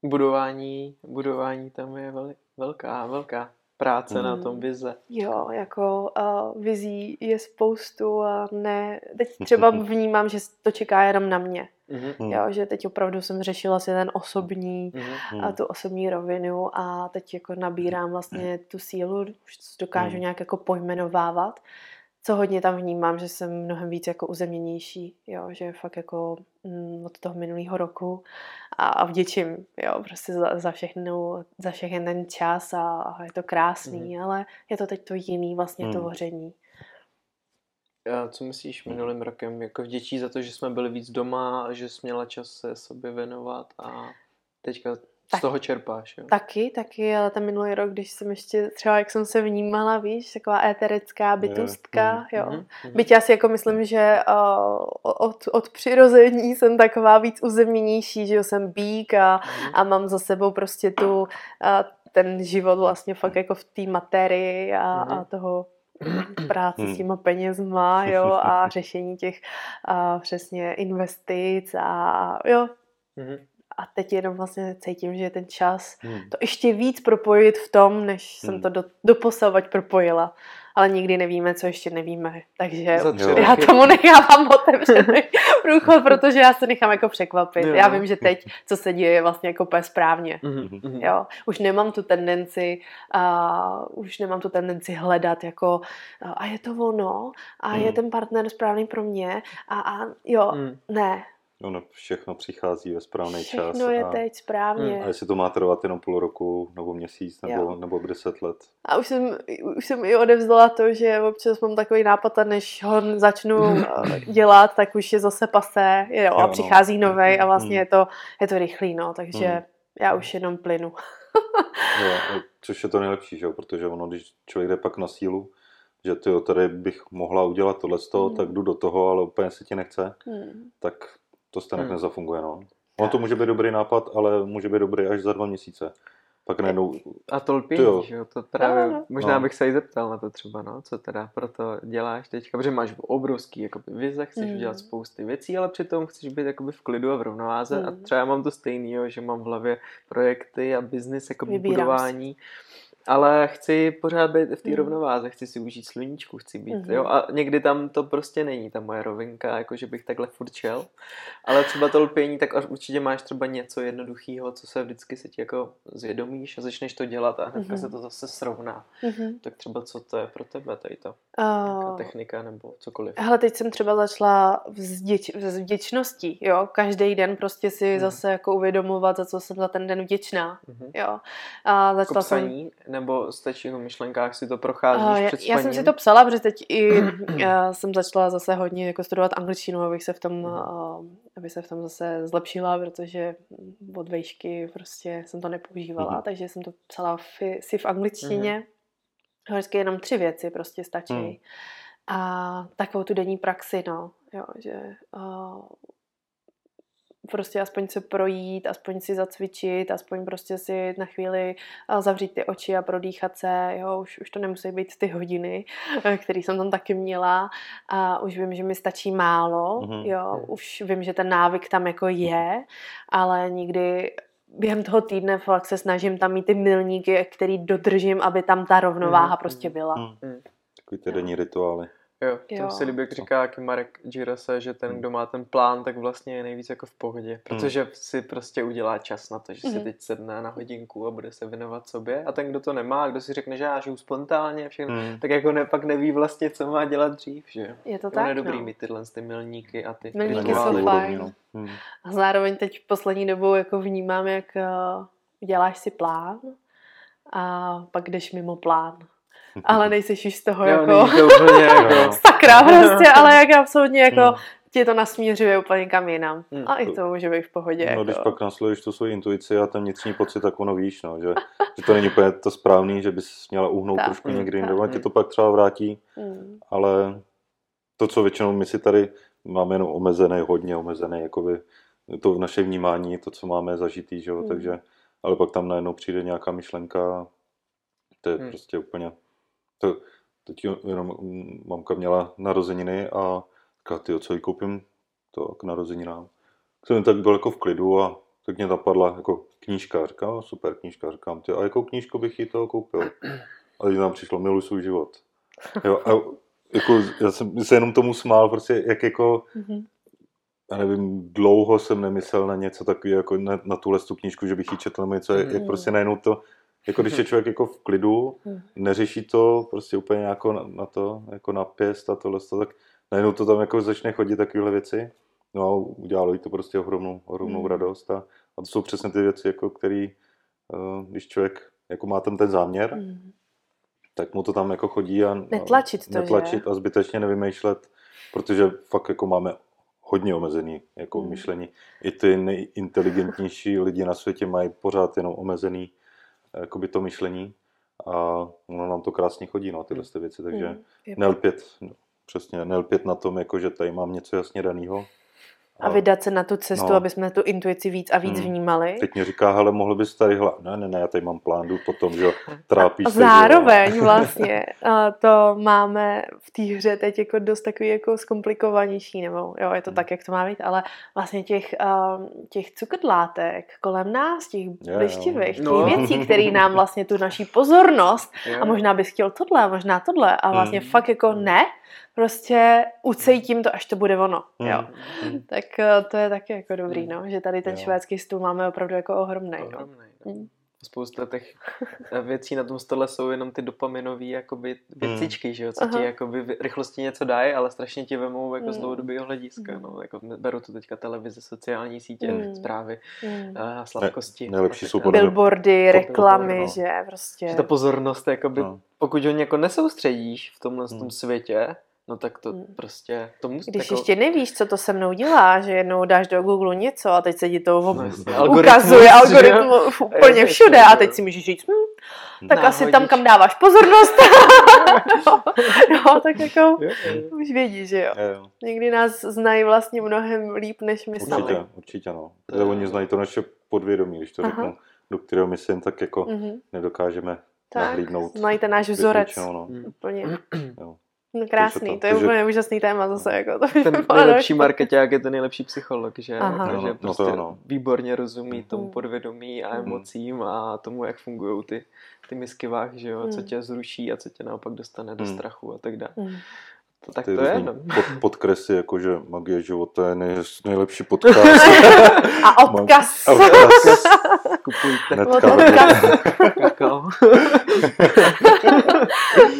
budování, budování tam je vel, velká, velká práce mm. na tom vize. Jo, jako uh, vizí je spoustu a ne, teď třeba vnímám, že to čeká jenom na mě. Mm-hmm. Jo, že teď opravdu jsem řešila si ten osobní mm-hmm. a tu osobní rovinu a teď jako nabírám vlastně tu sílu, už dokážu mm. nějak jako pojmenovávat co hodně tam vnímám, že jsem mnohem víc jako uzemněnější, jo, že fakt jako mm, od toho minulého roku a, a vděčím, jo, prostě za, za všechno, za všechny ten čas a, a je to krásný, mm. ale je to teď to jiný vlastně mm. tvoření. A co myslíš minulým rokem? Jako vděčí za to, že jsme byli víc doma, že jsi měla čas se sobě věnovat a teďka tak, z toho čerpáš, jo? Taky, taky, ale ten minulý rok, když jsem ještě třeba, jak jsem se vnímala, víš, taková éterická bytustka, mm, jo. Mm, Byť já si jako myslím, že uh, od, od přirození jsem taková víc uzemněnější, že jo, jsem bík a, mm. a mám za sebou prostě tu, uh, ten život vlastně fakt jako v té materii a, mm. a toho práce s těma penězma, jo, a řešení těch a přesně investic a jo, a teď jenom vlastně cítím, že je ten čas hmm. to ještě víc propojit v tom, než hmm. jsem to do, doposavať propojila. Ale nikdy nevíme, co ještě nevíme. Takže já tomu nechávám otevřený průchod, protože já se nechám jako překvapit. Jo. Já vím, že teď, co se děje, je vlastně jako úplně správně. Mm-hmm. Jo? Už nemám tu tendenci, uh, už nemám tu tendenci hledat jako uh, a je to ono, a mm. je hmm. ten partner správný pro mě, a, a jo, mm. ne, Ono všechno přichází ve správný všechno čas. Všechno je a, teď správně. A jestli to má trvat jenom půl roku, nebo měsíc, nebo, nebo deset let. A už jsem, už jsem i odevzdala to, že občas mám takový nápad a než ho začnu eh, dělat, tak už je zase pasé jo, jo, a no. přichází no. novej a vlastně mm. je to, je to rychlý, no, takže mm. já už jenom plynu. jo, což je to nejlepší, že jo, protože ono, když člověk jde pak na sílu, že ty tady bych mohla udělat tohle, mm. tak jdu do toho, ale úplně se ti nechce, mm. tak to stejně hmm. nezafunguje. No. Ono to může být dobrý nápad, ale může být dobrý až za dva měsíce. Pak najednou... A to lpění, jo. že jo, to právě, no, no. možná no. bych se i zeptal na to třeba, no, co teda pro to děláš teďka, protože máš obrovský jakoby, vize, chceš mm. udělat spousty věcí, ale přitom chceš být jakoby v klidu a v rovnováze mm. a třeba já mám to stejný, jo, že mám v hlavě projekty a biznis, jako budování. Si ale chci pořád být v té mm. rovnováze, chci si užít sluníčku, chci být, mm. jo, a někdy tam to prostě není, ta moje rovinka, jako že bych takhle furt šel, ale třeba to lpění, tak určitě máš třeba něco jednoduchého, co se vždycky si ti jako zvědomíš a začneš to dělat a hnedka mm. se to zase srovná. Mm. Tak třeba co to je pro tebe tady to? Uh, technika nebo cokoliv. Hele, teď jsem třeba začala vzděč, s vděčností, jo, každý den prostě si mm. zase jako uvědomovat, za co jsem za ten den vděčná, mm. jo. A začala jako jsem nebo stačí v myšlenkách si to procházíš uh, před Já jsem si to psala, protože teď i já jsem začala zase hodně jako studovat angličtinu, abych se v tom, uh, aby se v tom zase zlepšila, protože od vejšky prostě jsem to nepoužívala, uh-huh. takže jsem to psala v, si v angličtině. Uh-huh. Vždycky jenom tři věci prostě stačí. Uh-huh. A takovou tu denní praxi, no, jo, že uh, prostě aspoň se projít, aspoň si zacvičit, aspoň prostě si na chvíli zavřít ty oči a prodýchat se, jo, už, už to nemusí být ty hodiny, které jsem tam taky měla a už vím, že mi stačí málo, mm-hmm. jo, už vím, že ten návyk tam jako je, ale nikdy během toho týdne fakt se snažím tam mít ty milníky, který dodržím, aby tam ta rovnováha mm-hmm. prostě byla. Mm-hmm. Takový ty denní rituály. Jo, jo. to se líbí, jak říká jaký Marek Girase, že ten, kdo má ten plán, tak vlastně je nejvíc jako v pohodě, hmm. protože si prostě udělá čas na to, že si mm. teď sedne na hodinku a bude se věnovat sobě a ten, kdo to nemá, kdo si řekne, že já žiju spontánně, všechno, mm. tak jako ne, pak neví vlastně, co má dělat dřív, že Je to tak, je dobrý no. mít tyhle ty milníky a ty Milníky jsou fajn. No. Hmm. A zároveň teď poslední dobou jako vnímám, jak uh, děláš si plán a pak jdeš mimo plán ale nejseš už z toho jo, jako, to úplně jako... sakra prostě, ale jak absolutně jako hmm. ti to nasměřuje úplně kam jinam. Hmm. A i to může být v pohodě. No, jako. když pak nasleduješ tu svoji intuici a ten vnitřní pocit, tak ono víš, no, že, že to není úplně to správný, že bys měla uhnout tak, trošku někdy jinde, ti to pak třeba vrátí, hmm. ale to, co většinou my si tady máme jenom omezené, hodně omezené, jakoby to v naše vnímání, to, co máme zažitý, že jo, hmm. takže, ale pak tam najednou přijde nějaká myšlenka, to je hmm. prostě úplně to, teď jenom mamka měla narozeniny a říká, ty, co jí koupím to k narozeninám. Jsem tak byl jako v klidu a tak mě napadla jako knížka. Říkám, super knížka. Říkám, ty, a jakou knížku bych jí toho koupil? A teď nám přišlo, miluji svůj život. Jo, a jako, já jsem se jenom tomu smál, prostě jak jako, mm-hmm. já nevím, dlouho jsem nemyslel na něco takového, jako na, na tuhle tu knížku, že bych ji četl, nebo něco, mm-hmm. jak prostě najednou to, jako když je člověk jako v klidu, hmm. neřeší to prostě úplně jako na, na to, jako na pěst a tohle, tak najednou to tam jako začne chodit takovéhle věci. No a udělalo jí to prostě ohromnou, ohromnou hmm. radost a, a to jsou přesně ty věci, jako který, uh, když člověk jako má ten ten záměr, hmm. tak mu to tam jako chodí a netlačit to, netlačit že? a zbytečně nevymýšlet, protože fakt jako máme hodně omezený jako hmm. myšlení. I ty nejinteligentnější lidi na světě mají pořád jenom omezený jakoby to myšlení a ono nám to krásně chodí, no, tyhle ty věci, takže hmm. nelpět, přesně, nelpět na tom, jako že tady mám něco jasně daného, a vydat se na tu cestu, no. aby jsme tu intuici víc a víc hmm. vnímali. Teď mě říká, hele, mohl bys tady hla... Ne, ne, ne, já tady mám plán, jdu potom, že trápíš a se. Zároveň že, vlastně to máme v té hře teď jako dost takový jako zkomplikovanější, nebo jo, je to hmm. tak, jak to má být, ale vlastně těch, těch cukrtlátek kolem nás, těch blištivých, těch no. věcí, které nám vlastně tu naší pozornost a možná bys chtěl tohle, možná tohle a vlastně hmm. fakt jako ne, prostě ucejtím to, až to bude ono. Mm. Jo. Mm. Tak eh, to je taky jako dobrý, mm. no, že tady ten jo. švédský stůl máme opravdu jako ohromný. Ohromný, no. Mm. Spousta těch eh, věcí na tom stole jsou jenom ty dopaminové jakoby věcičky, mm. že jo, co Aha. ti jakoby rychlosti něco dají, ale strašně ti vemou jako mm. z dlouhodobého hlediska, mm. no, jako beru to teďka televize, sociální sítě, mm. zprávy, mm. a sladkosti. Ne, nejlepší jsou Billboardy, reklamy, no. že prostě. Že ta pozornost, jakoby, no. pokud ho jako nesoustředíš v tomhle mm. tom světě, No tak to hmm. prostě... To musí, Když jako... ještě nevíš, co to se mnou dělá, že jednou dáš do Google něco a teď se ti to no, ukazuje algoritmu úplně všude a teď si můžeš říct, hm, tak Náhodíš. asi tam, kam dáváš pozornost. no, no, tak jako jo, jo. už vědí, že jo. jo. Někdy nás znají vlastně mnohem líp, než my Určitě, sami. určitě, no. To oni znají to naše podvědomí, když to Aha. řeknu, do kterého my si jen tak jako mm-hmm. nedokážeme tak, nahlídnout. Znají ten náš vzorec. No. Úplně. jo. No krásný, to, to je úplně úžasný téma zase. Jako, to ten nejlepší marketák je ten nejlepší psycholog, že, Aha. že no, prostě no to, no. výborně rozumí mhm. tomu podvědomí a mhm. emocím a tomu, jak fungují ty, ty misky váh, že jo, co mhm. tě zruší a co tě naopak dostane do strachu a tak dále. To, tak ty to je. No. Pod, podkresy, jakože magie života je nej, nejlepší podcast. a odkaz. A odkaz. Kupujte. Odkaz. Kakao.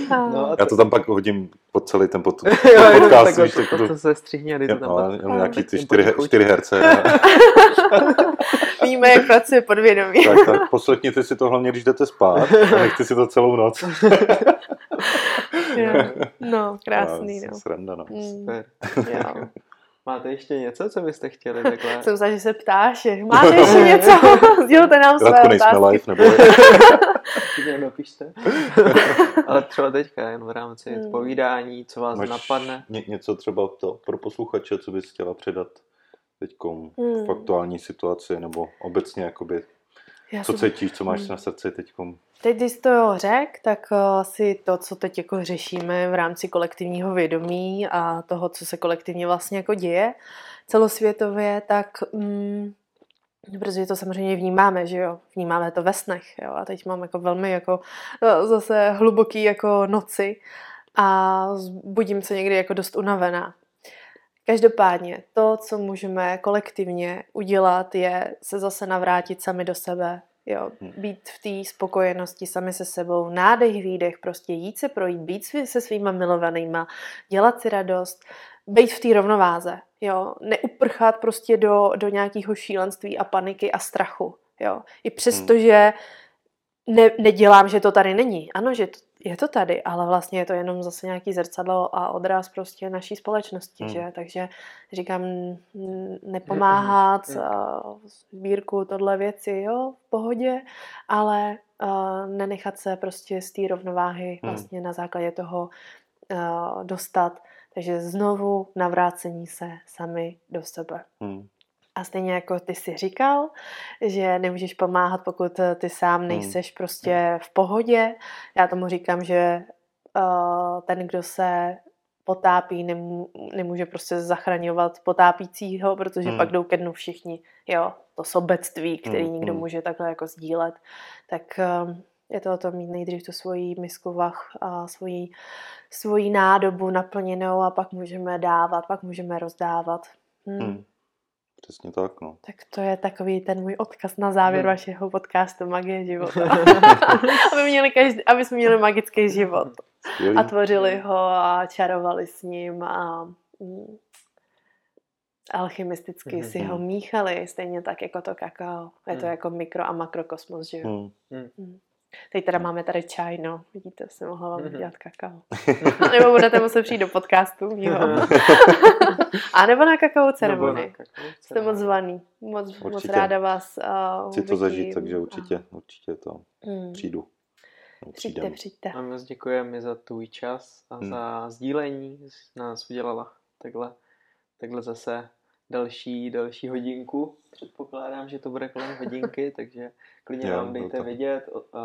no, Já to tam pak hodím pod celý ten pod, jo, podcast. Takhle, to, to, to, se střihně, to tam no, jenom nějaký ty čtyři, čtyři herce. Víme, jak pracuje podvědomí. tak, tak poslechněte si to hlavně, když jdete spát a nechte si to celou noc. no, krásný, no. Sranda, no. Mm. jo. Máte ještě něco, co byste chtěli takhle? Jsem se, že se ptáš, máte ještě něco? Sdělte nám své otázky. nejsme live, nebo... Klidně napište. Ale třeba teďka jen v rámci hmm. povídání, co vás Máš napadne. Ně, něco třeba to pro posluchače, co bys chtěla předat teď hmm. v aktuální situaci, nebo obecně jakoby, Já co jsem... cítíš, co máš hmm. na srdci teď? Teď, když jsi to řek, tak eh, asi to, co teď jako řešíme v rámci kolektivního vědomí a toho, co se kolektivně vlastně jako děje celosvětově, tak mm, protože to samozřejmě vnímáme, že jo, vnímáme to ve snech, jo, a teď mám jako velmi jako eh, zase hluboký jako noci a budím se někdy jako dost unavená. Každopádně to, co můžeme kolektivně udělat, je se zase navrátit sami do sebe, Jo, hmm. být v té spokojenosti sami se sebou, nádech, výdech, prostě jít se projít, být se svýma milovanýma, dělat si radost, být v té rovnováze, jo, neuprchat prostě do, do nějakého šílenství a paniky a strachu, jo. I přesto, hmm. že ne, nedělám, že to tady není. Ano, že to, je to tady, ale vlastně je to jenom zase nějaký zrcadlo a odraz prostě naší společnosti, hmm. že? Takže říkám, nepomáhat, sbírku, tohle věci, jo, v pohodě, ale uh, nenechat se prostě z té rovnováhy hmm. vlastně na základě toho uh, dostat. Takže znovu navrácení se sami do sebe. Hmm. A stejně jako ty si říkal, že nemůžeš pomáhat, pokud eh, ty sám hmm. nejseš prostě v pohodě. Já tomu říkám, že uh, ten, kdo se potápí, nemů, nemůže prostě zachraňovat potápícího, protože hmm. pak jdou ke dnu všichni. Jo, to sobectví, který hmm. nikdo hmm. může takhle jako sdílet. Tak uh, je to o tom mít nejdřív tu svoji misku vach a svoji, svoji nádobu naplněnou a pak můžeme dávat, pak můžeme rozdávat. Hmm. Hmm. Přesně tak, no. Tak to je takový ten můj odkaz na závěr hmm. vašeho podcastu Magie života. aby, měli každý, aby jsme měli magický život. Skvělý. A tvořili ho a čarovali s ním a mm, alchymisticky mm-hmm. si ho míchali, stejně tak jako to kakao. Je to mm. jako mikro a makrokosmos, že jo? Mm. Mm. Teď teda máme tady čaj, no. Vidíte, jsem mohla vám mm-hmm. dělat kakao. nebo budete muset přijít do podcastu mýho. A nebo na kakao ceremonii. Jste moc zvaný. Moc, moc ráda vás uh, Chci to zažít, takže určitě, určitě to mm. přijdu. Přijďte, přijďte. A moc děkujeme za tvůj čas a hmm. za sdílení. Nás udělala takhle, takhle zase další, další hodinku. Předpokládám, že to bude kolem hodinky, takže klidně jo, nám dejte to. vědět. Uh,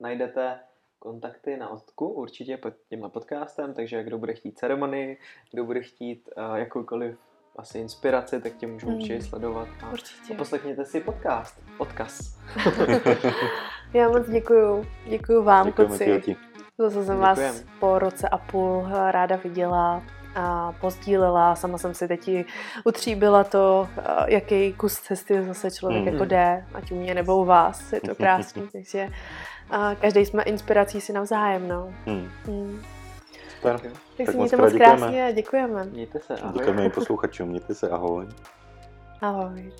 najdete kontakty na odku určitě pod tímhle podcastem, takže kdo bude chtít ceremonii, kdo bude chtít uh, jakoukoliv asi inspiraci, tak tě můžu mm. určitě sledovat. A, určitě. a poslechněte si podcast. Odkaz. Já moc děkuju. Děkuju vám, Děkujeme kluci. Zase jsem vás po roce a půl ráda viděla a pozdílela. Sama jsem si teď utříbila to, jaký kus cesty zase člověk mm. jako jde, ať u mě nebo u vás. Je to krásný, takže každý jsme inspirací si navzájem. No. Mm. Mm. Super. Tak, tak si mějte moc krásně a děkujeme. Mějte se, ahoj. Děkujeme i posluchačům, mějte se, ahoj. Ahoj.